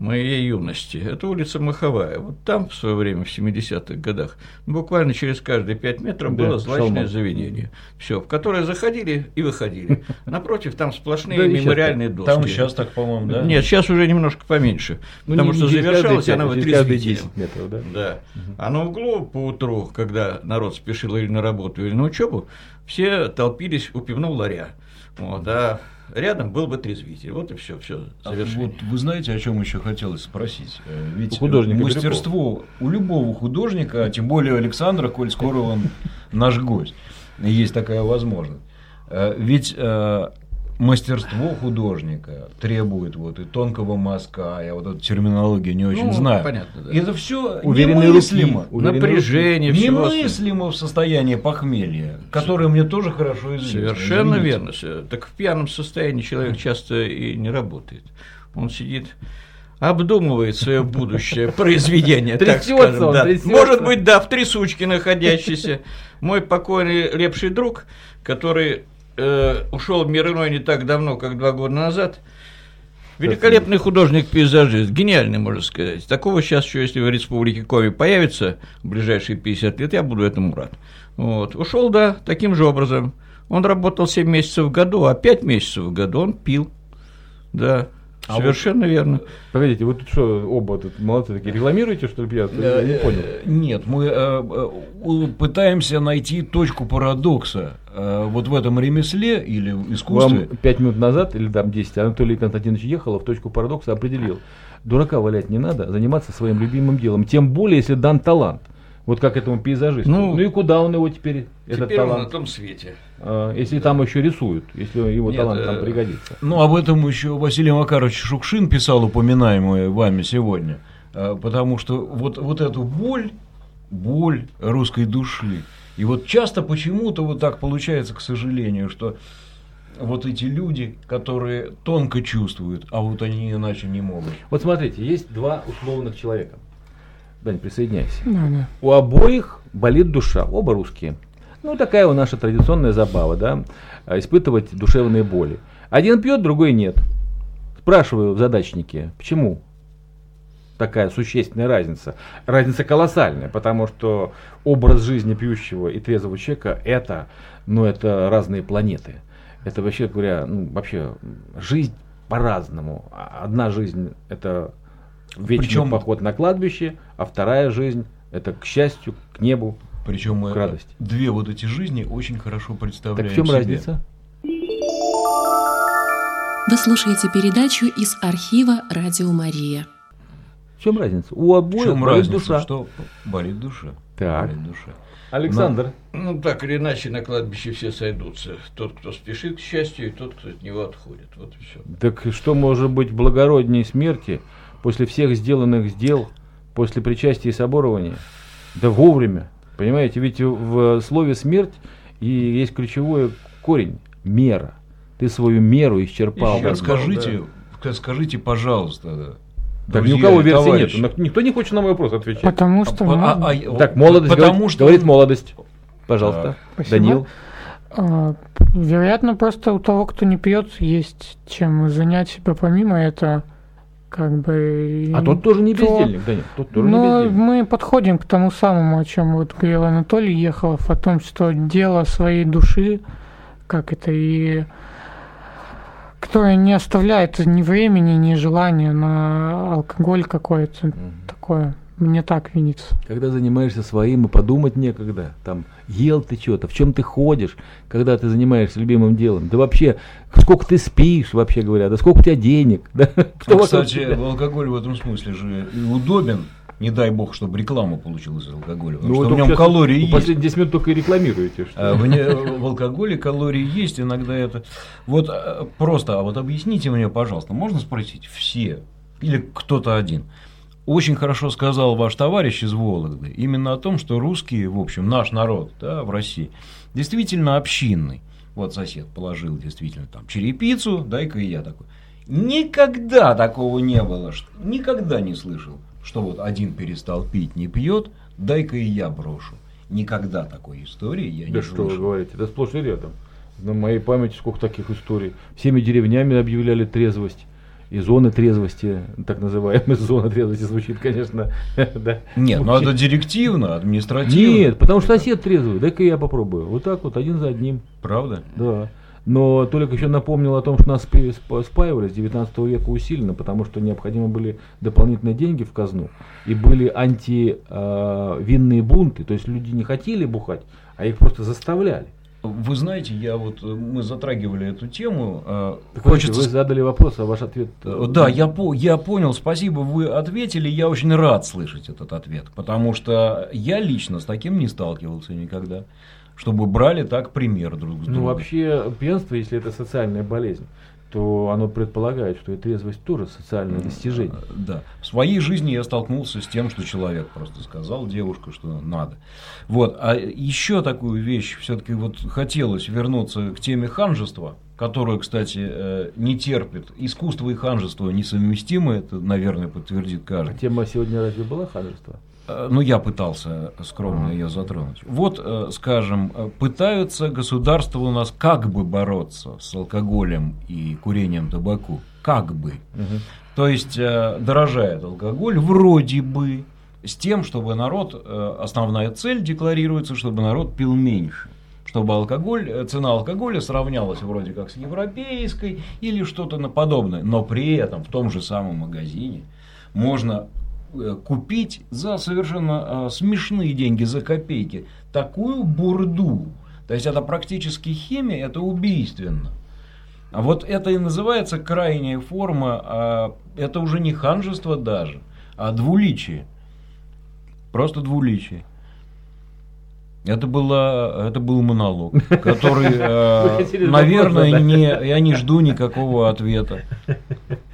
моей юности. Это улица Маховая. Вот там в свое время, в 70-х годах, буквально через каждые 5 метров да, было злачное шалман. заведение. Все, в которое заходили и выходили. Напротив, там сплошные мемориальные доски. Там сейчас так, по-моему, да? Нет, сейчас уже немножко поменьше. Ну, потому что завершалась она вытрезвителем. метров, да? Да. А на углу по утру, когда народ спешил или на работу, или на учебу, все толпились у пивного ларя. Вот, а рядом был бы трезвитель. Вот и все, все а вот вы знаете, о чем еще хотелось спросить? Э, ведь у мастерство у любого художника, а тем более Александра, коль скоро он наш гость, есть такая возможность. Э, ведь э, мастерство художника требует вот и тонкого мазка, я вот эту терминологию не очень ну, знаю. Понятно, да. Это все немыслимо, руки, напряжение, немыслимо в состоянии похмелья, которое мне тоже хорошо известно. Совершенно верно. Так в пьяном состоянии человек часто и не работает. Он сидит обдумывает свое будущее произведение, так скажем. Да. Может быть, да, в трясучке находящийся. Мой покойный лепший друг, который э, ушел в мир иной не так давно, как два года назад. Великолепный художник-пейзажист, гениальный, можно сказать. Такого сейчас еще, если в Республике Коми появится в ближайшие 50 лет, я буду этому рад. Вот. Ушел, да, таким же образом. Он работал 7 месяцев в году, а 5 месяцев в году он пил. Да, а Совершенно вот, верно. Погодите, вы тут что, оба тут молодцы такие, рекламируете, что ли, я э, не понял. Нет, мы э, э, пытаемся найти точку парадокса э, вот в этом ремесле или искусстве. Вам пять минут назад, или там 10, Анатолий Константинович ехал в точку парадокса определил. Дурака валять не надо, заниматься своим любимым делом. Тем более, если дан талант. Вот как этому пейзажисту. Ну, ну и куда он его теперь, теперь этот талант? он на том свете. А, если там еще рисуют, если его Нет, талант там э, пригодится. Ну, об этом еще Василий Макарович Шукшин писал, упоминаемый вами сегодня. А, потому что вот, вот эту боль, боль русской души. И вот часто почему-то вот так получается, к сожалению, что вот эти люди, которые тонко чувствуют, а вот они иначе не могут. Вот смотрите, есть два условных человека. Дань, присоединяйся. Да, да. У обоих болит душа, оба русские. Ну, такая у наша традиционная забава, да, испытывать душевные боли. Один пьет, другой нет. Спрашиваю в задачнике, почему такая существенная разница? Разница колоссальная, потому что образ жизни пьющего и трезвого человека это, ну, это разные планеты. Это вообще говоря, ну, вообще жизнь по-разному. Одна жизнь это вечный Причем... поход на кладбище, а вторая жизнь это к счастью, к небу, причем мы к радости. две вот эти жизни очень хорошо представляем. Так в чем себе. разница? Вы слушаете передачу из архива Радио Мария. В чем разница? У обоих в чем болит разница, душа. Что болит душа. Так. Болит душа. Александр. Но, ну, так или иначе, на кладбище все сойдутся. Тот, кто спешит к счастью, и тот, кто от него отходит. Вот и все. Так что может быть благороднее смерти, после всех сделанных дел, после причастия и соборования, да вовремя. Понимаете, ведь в слове смерть и есть ключевой корень – мера. Ты свою меру исчерпал. Еще скажите, да. скажите, пожалуйста, так ни у кого версии товарищи. нет. Никто не хочет на мой вопрос отвечать. Потому что... А, а, а, так, молодость потому говорит, что... говорит молодость. Пожалуйста, так. Данил. А, вероятно, просто у того, кто не пьет, есть чем занять себя помимо этого как бы... А тот тоже не бездельник, то, да нет, тот тоже но не бездельник. мы подходим к тому самому, о чем вот говорил Анатолий Ехалов, о том, что дело своей души, как это и которое не оставляет ни времени, ни желания на алкоголь какой-то mm такое. Мне так видится. Когда занимаешься своим, и подумать некогда. Там, ел ты что-то, в чем ты ходишь, когда ты занимаешься любимым делом. Да вообще, сколько ты спишь, вообще говоря, да сколько у тебя денег. Да? Кто а, кстати, алкоголь в этом смысле же удобен. Не дай бог, чтобы реклама получилась из алкоголя. Ну, что в нем калории есть. Последние 10 минут только и рекламируете. Что? А, в, не, в алкоголе калории есть, иногда это... Вот а, просто, а вот объясните мне, пожалуйста, можно спросить все или кто-то один – очень хорошо сказал ваш товарищ из Вологды именно о том, что русские, в общем, наш народ да, в России, действительно общинный. Вот сосед положил действительно там черепицу, дай-ка и я такой. Никогда такого не было, никогда не слышал, что вот один перестал пить, не пьет, дай-ка и я брошу. Никогда такой истории я да не что слышал. вы говорите, это сплошь и рядом. На моей памяти сколько таких историй. Всеми деревнями объявляли трезвость и зоны трезвости, так называемая зона трезвости звучит, конечно, да. Нет, но ну, это директивно, административно. Нет, потому что сосед трезвый, дай-ка я попробую. Вот так вот, один за одним. Правда? Да. Но Толик еще напомнил о том, что нас спаивали с 19 века усиленно, потому что необходимы были дополнительные деньги в казну. И были антивинные а, бунты, то есть люди не хотели бухать, а их просто заставляли. Вы знаете, я вот мы затрагивали эту тему. Так Хочется... Вы задали вопрос, а ваш ответ. Да, я по, я понял. Спасибо, вы ответили. Я очень рад слышать этот ответ, потому что я лично с таким не сталкивался никогда, чтобы брали так пример друг с другом. Ну вообще пьянство, если это социальная болезнь, то оно предполагает, что и трезвость тоже социальное достижение. Да. В своей жизни я столкнулся с тем, что человек просто сказал девушка, что надо. Вот. А еще такую вещь все-таки вот хотелось вернуться к теме ханжества, которую, кстати, э, не терпит. Искусство и ханжество несовместимы, это, наверное, подтвердит каждый. А тема сегодня разве была ханжество? Э, ну, я пытался скромно ее затронуть. Вот, э, скажем, э, пытаются государства у нас как бы бороться с алкоголем и курением табаку. Как бы. Угу. То есть, дорожает алкоголь вроде бы с тем, чтобы народ, основная цель декларируется, чтобы народ пил меньше чтобы алкоголь, цена алкоголя сравнялась вроде как с европейской или что-то подобное, но при этом в том же самом магазине можно купить за совершенно э, смешные деньги, за копейки, такую бурду. То есть это практически химия, это убийственно. А вот это и называется крайняя форма, а это уже не ханжество даже, а двуличие. Просто двуличие. Это, было, это был монолог, который, э, наверное, не, я не жду никакого ответа.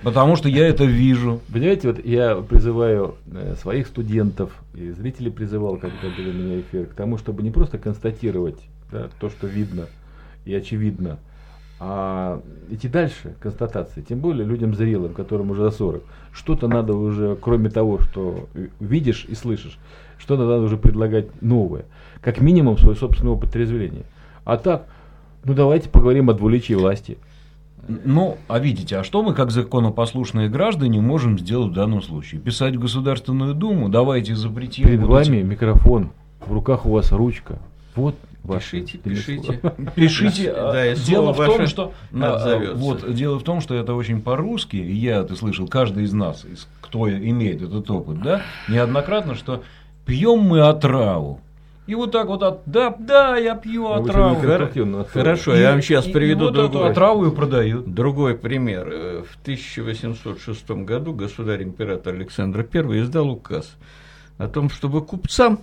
Потому что я это вижу. Понимаете, вот я призываю э, своих студентов, и зрителей призывал, когда был у меня эфир, к тому, чтобы не просто констатировать да, то, что видно и очевидно, а идти дальше, констатации, тем более людям зрелым, которым уже за 40. Что-то надо уже, кроме того, что видишь и слышишь, что-то надо уже предлагать новое как минимум свой собственный опыт трезвления. А так, ну давайте поговорим о двуличии власти. Ну, а видите, а что мы, как законопослушные граждане, можем сделать в данном случае? Писать в Государственную Думу, давайте запретим. Перед вами эти... микрофон, в руках у вас ручка. Вот Пишите, пишите. Пишите. Да, дело в том, что вот дело в том, что это очень по-русски. Я это слышал, каждый из нас, кто имеет этот опыт, да, неоднократно, что пьем мы отраву. И вот так вот, от, да, да, я пью отраву. Хорошо, и, я вам сейчас приведу и вот другой. отраву и продают. Другой пример. Э, в 1806 году государь-император Александр I издал указ о том, чтобы купцам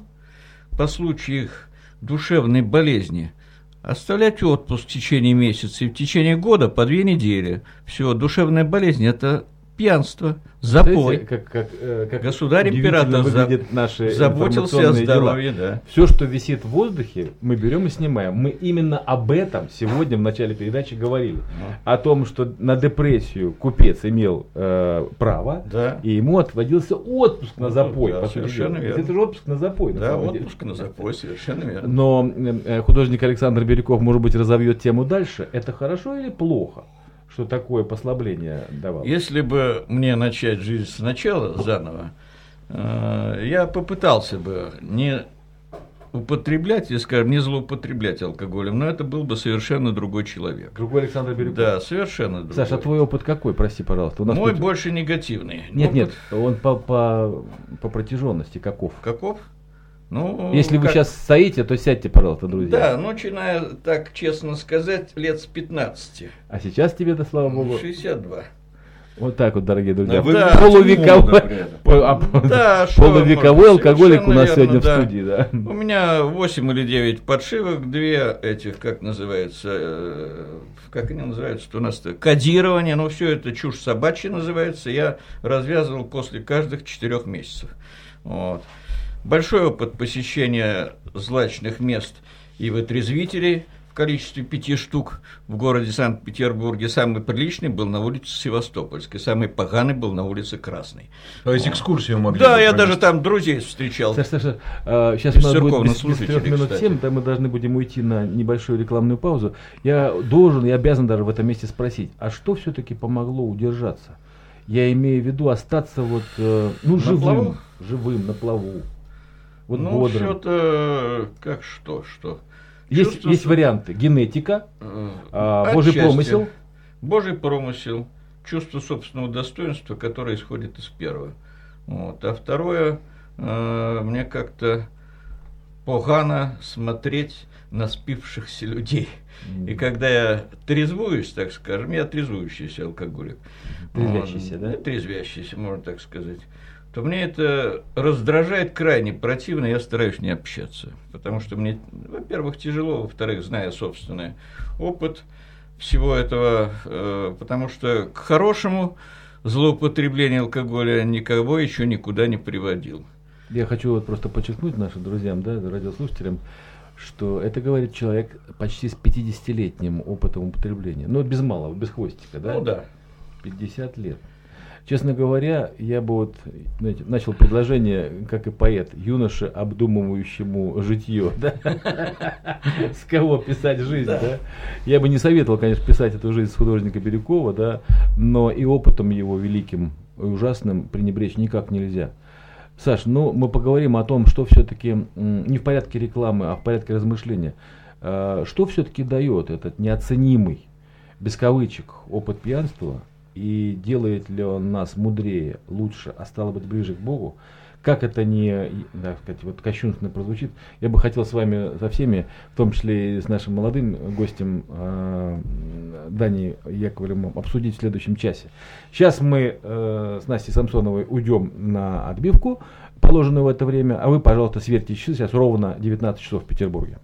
по случаю их душевной болезни оставлять отпуск в течение месяца и в течение года по две недели. Все, душевная болезнь – это пьянство, запой. Знаете, как, как, э, как Государь-император за, наши заботился о здоровье. Да. Все, что висит в воздухе, мы берем и снимаем. Мы именно об этом сегодня в начале передачи говорили. Ну. О том, что на депрессию купец имел э, право, да. и ему отводился отпуск на запой. Да, совершенно верно. Это же отпуск на запой. Да, на отпуск деле. на запой, совершенно верно. Но э, художник Александр Бирюков, может быть, разовьет тему дальше. Это хорошо или плохо? Что такое послабление давало? Если бы мне начать жизнь сначала, заново, э, я попытался бы не употреблять, или, скажем, не злоупотреблять алкоголем, но это был бы совершенно другой человек. Другой Александр Бирюков? Да, совершенно другой. Саша, а твой опыт какой, прости, пожалуйста? У нас Мой тут... больше негативный. Нет, опыт... нет, он по, по, по протяженности каков? Каков? Ну, Если как... вы сейчас стоите, то сядьте, пожалуйста, друзья. Да, начиная, так честно сказать, лет с 15. А сейчас тебе-то, слава богу... 62. Вот так вот, дорогие друзья. Да, полувековой, да, полувековой алкоголик у нас сегодня да. в студии. Да. У меня 8 или 9 подшивок, две этих, как называется, э, как они называются у нас -то? кодирование, но все это чушь собачья называется, я развязывал после каждых 4 месяцев. Вот большой опыт посещения злачных мест и вытрезвителей в количестве пяти штук в городе Санкт-Петербурге. Самый приличный был на улице Севастопольской, самый поганый был на улице Красной. То есть экскурсию могли Да, я даже там друзей встречал. Саша, Саша, а, сейчас у нас будет без, без 3 минут 7, да мы должны будем уйти на небольшую рекламную паузу. Я должен и обязан даже в этом месте спросить, а что все-таки помогло удержаться? Я имею в виду остаться вот, э, ну, на живым, плаву? живым, на плаву. Вот ну, бодрым. все-то как что, что. Есть, Чувство, есть варианты. Генетика, э, а, Божий промысел. Божий промысел, чувство собственного достоинства, которое исходит из первого. Вот. А второе, э, мне как-то погано смотреть на спившихся людей. И когда я трезвуюсь, так скажем, я трезвующийся алкоголик. Трезвящийся, да? Трезвящийся, можно так сказать то мне это раздражает крайне противно, я стараюсь не общаться. Потому что мне, во-первых, тяжело, во-вторых, зная собственный опыт всего этого, э, потому что к хорошему злоупотребление алкоголя никого еще никуда не приводил. Я хочу вот просто подчеркнуть нашим друзьям, да, радиослушателям, что это говорит человек почти с 50-летним опытом употребления. Ну, без малого, без хвостика, да? Ну да. 50 лет. Честно говоря, я бы вот знаете, начал предложение, как и поэт, юноше, обдумывающему житье. Да? С кого писать жизнь, да. Я бы не советовал, конечно, писать эту жизнь с художника Бирюкова, да, но и опытом его великим и ужасным пренебречь никак нельзя. Саш, ну мы поговорим о том, что все-таки не в порядке рекламы, а в порядке размышления. А, что все-таки дает этот неоценимый, без кавычек, опыт пьянства – и делает ли он нас мудрее, лучше, а стало быть ближе к Богу, как это не, так сказать, вот кощунственно прозвучит, я бы хотел с вами, со всеми, в том числе и с нашим молодым гостем э, Дани Яковлевым, обсудить в следующем часе. Сейчас мы э, с Настей Самсоновой уйдем на отбивку, положенную в это время, а вы, пожалуйста, сверьте часы, сейчас ровно 19 часов в Петербурге.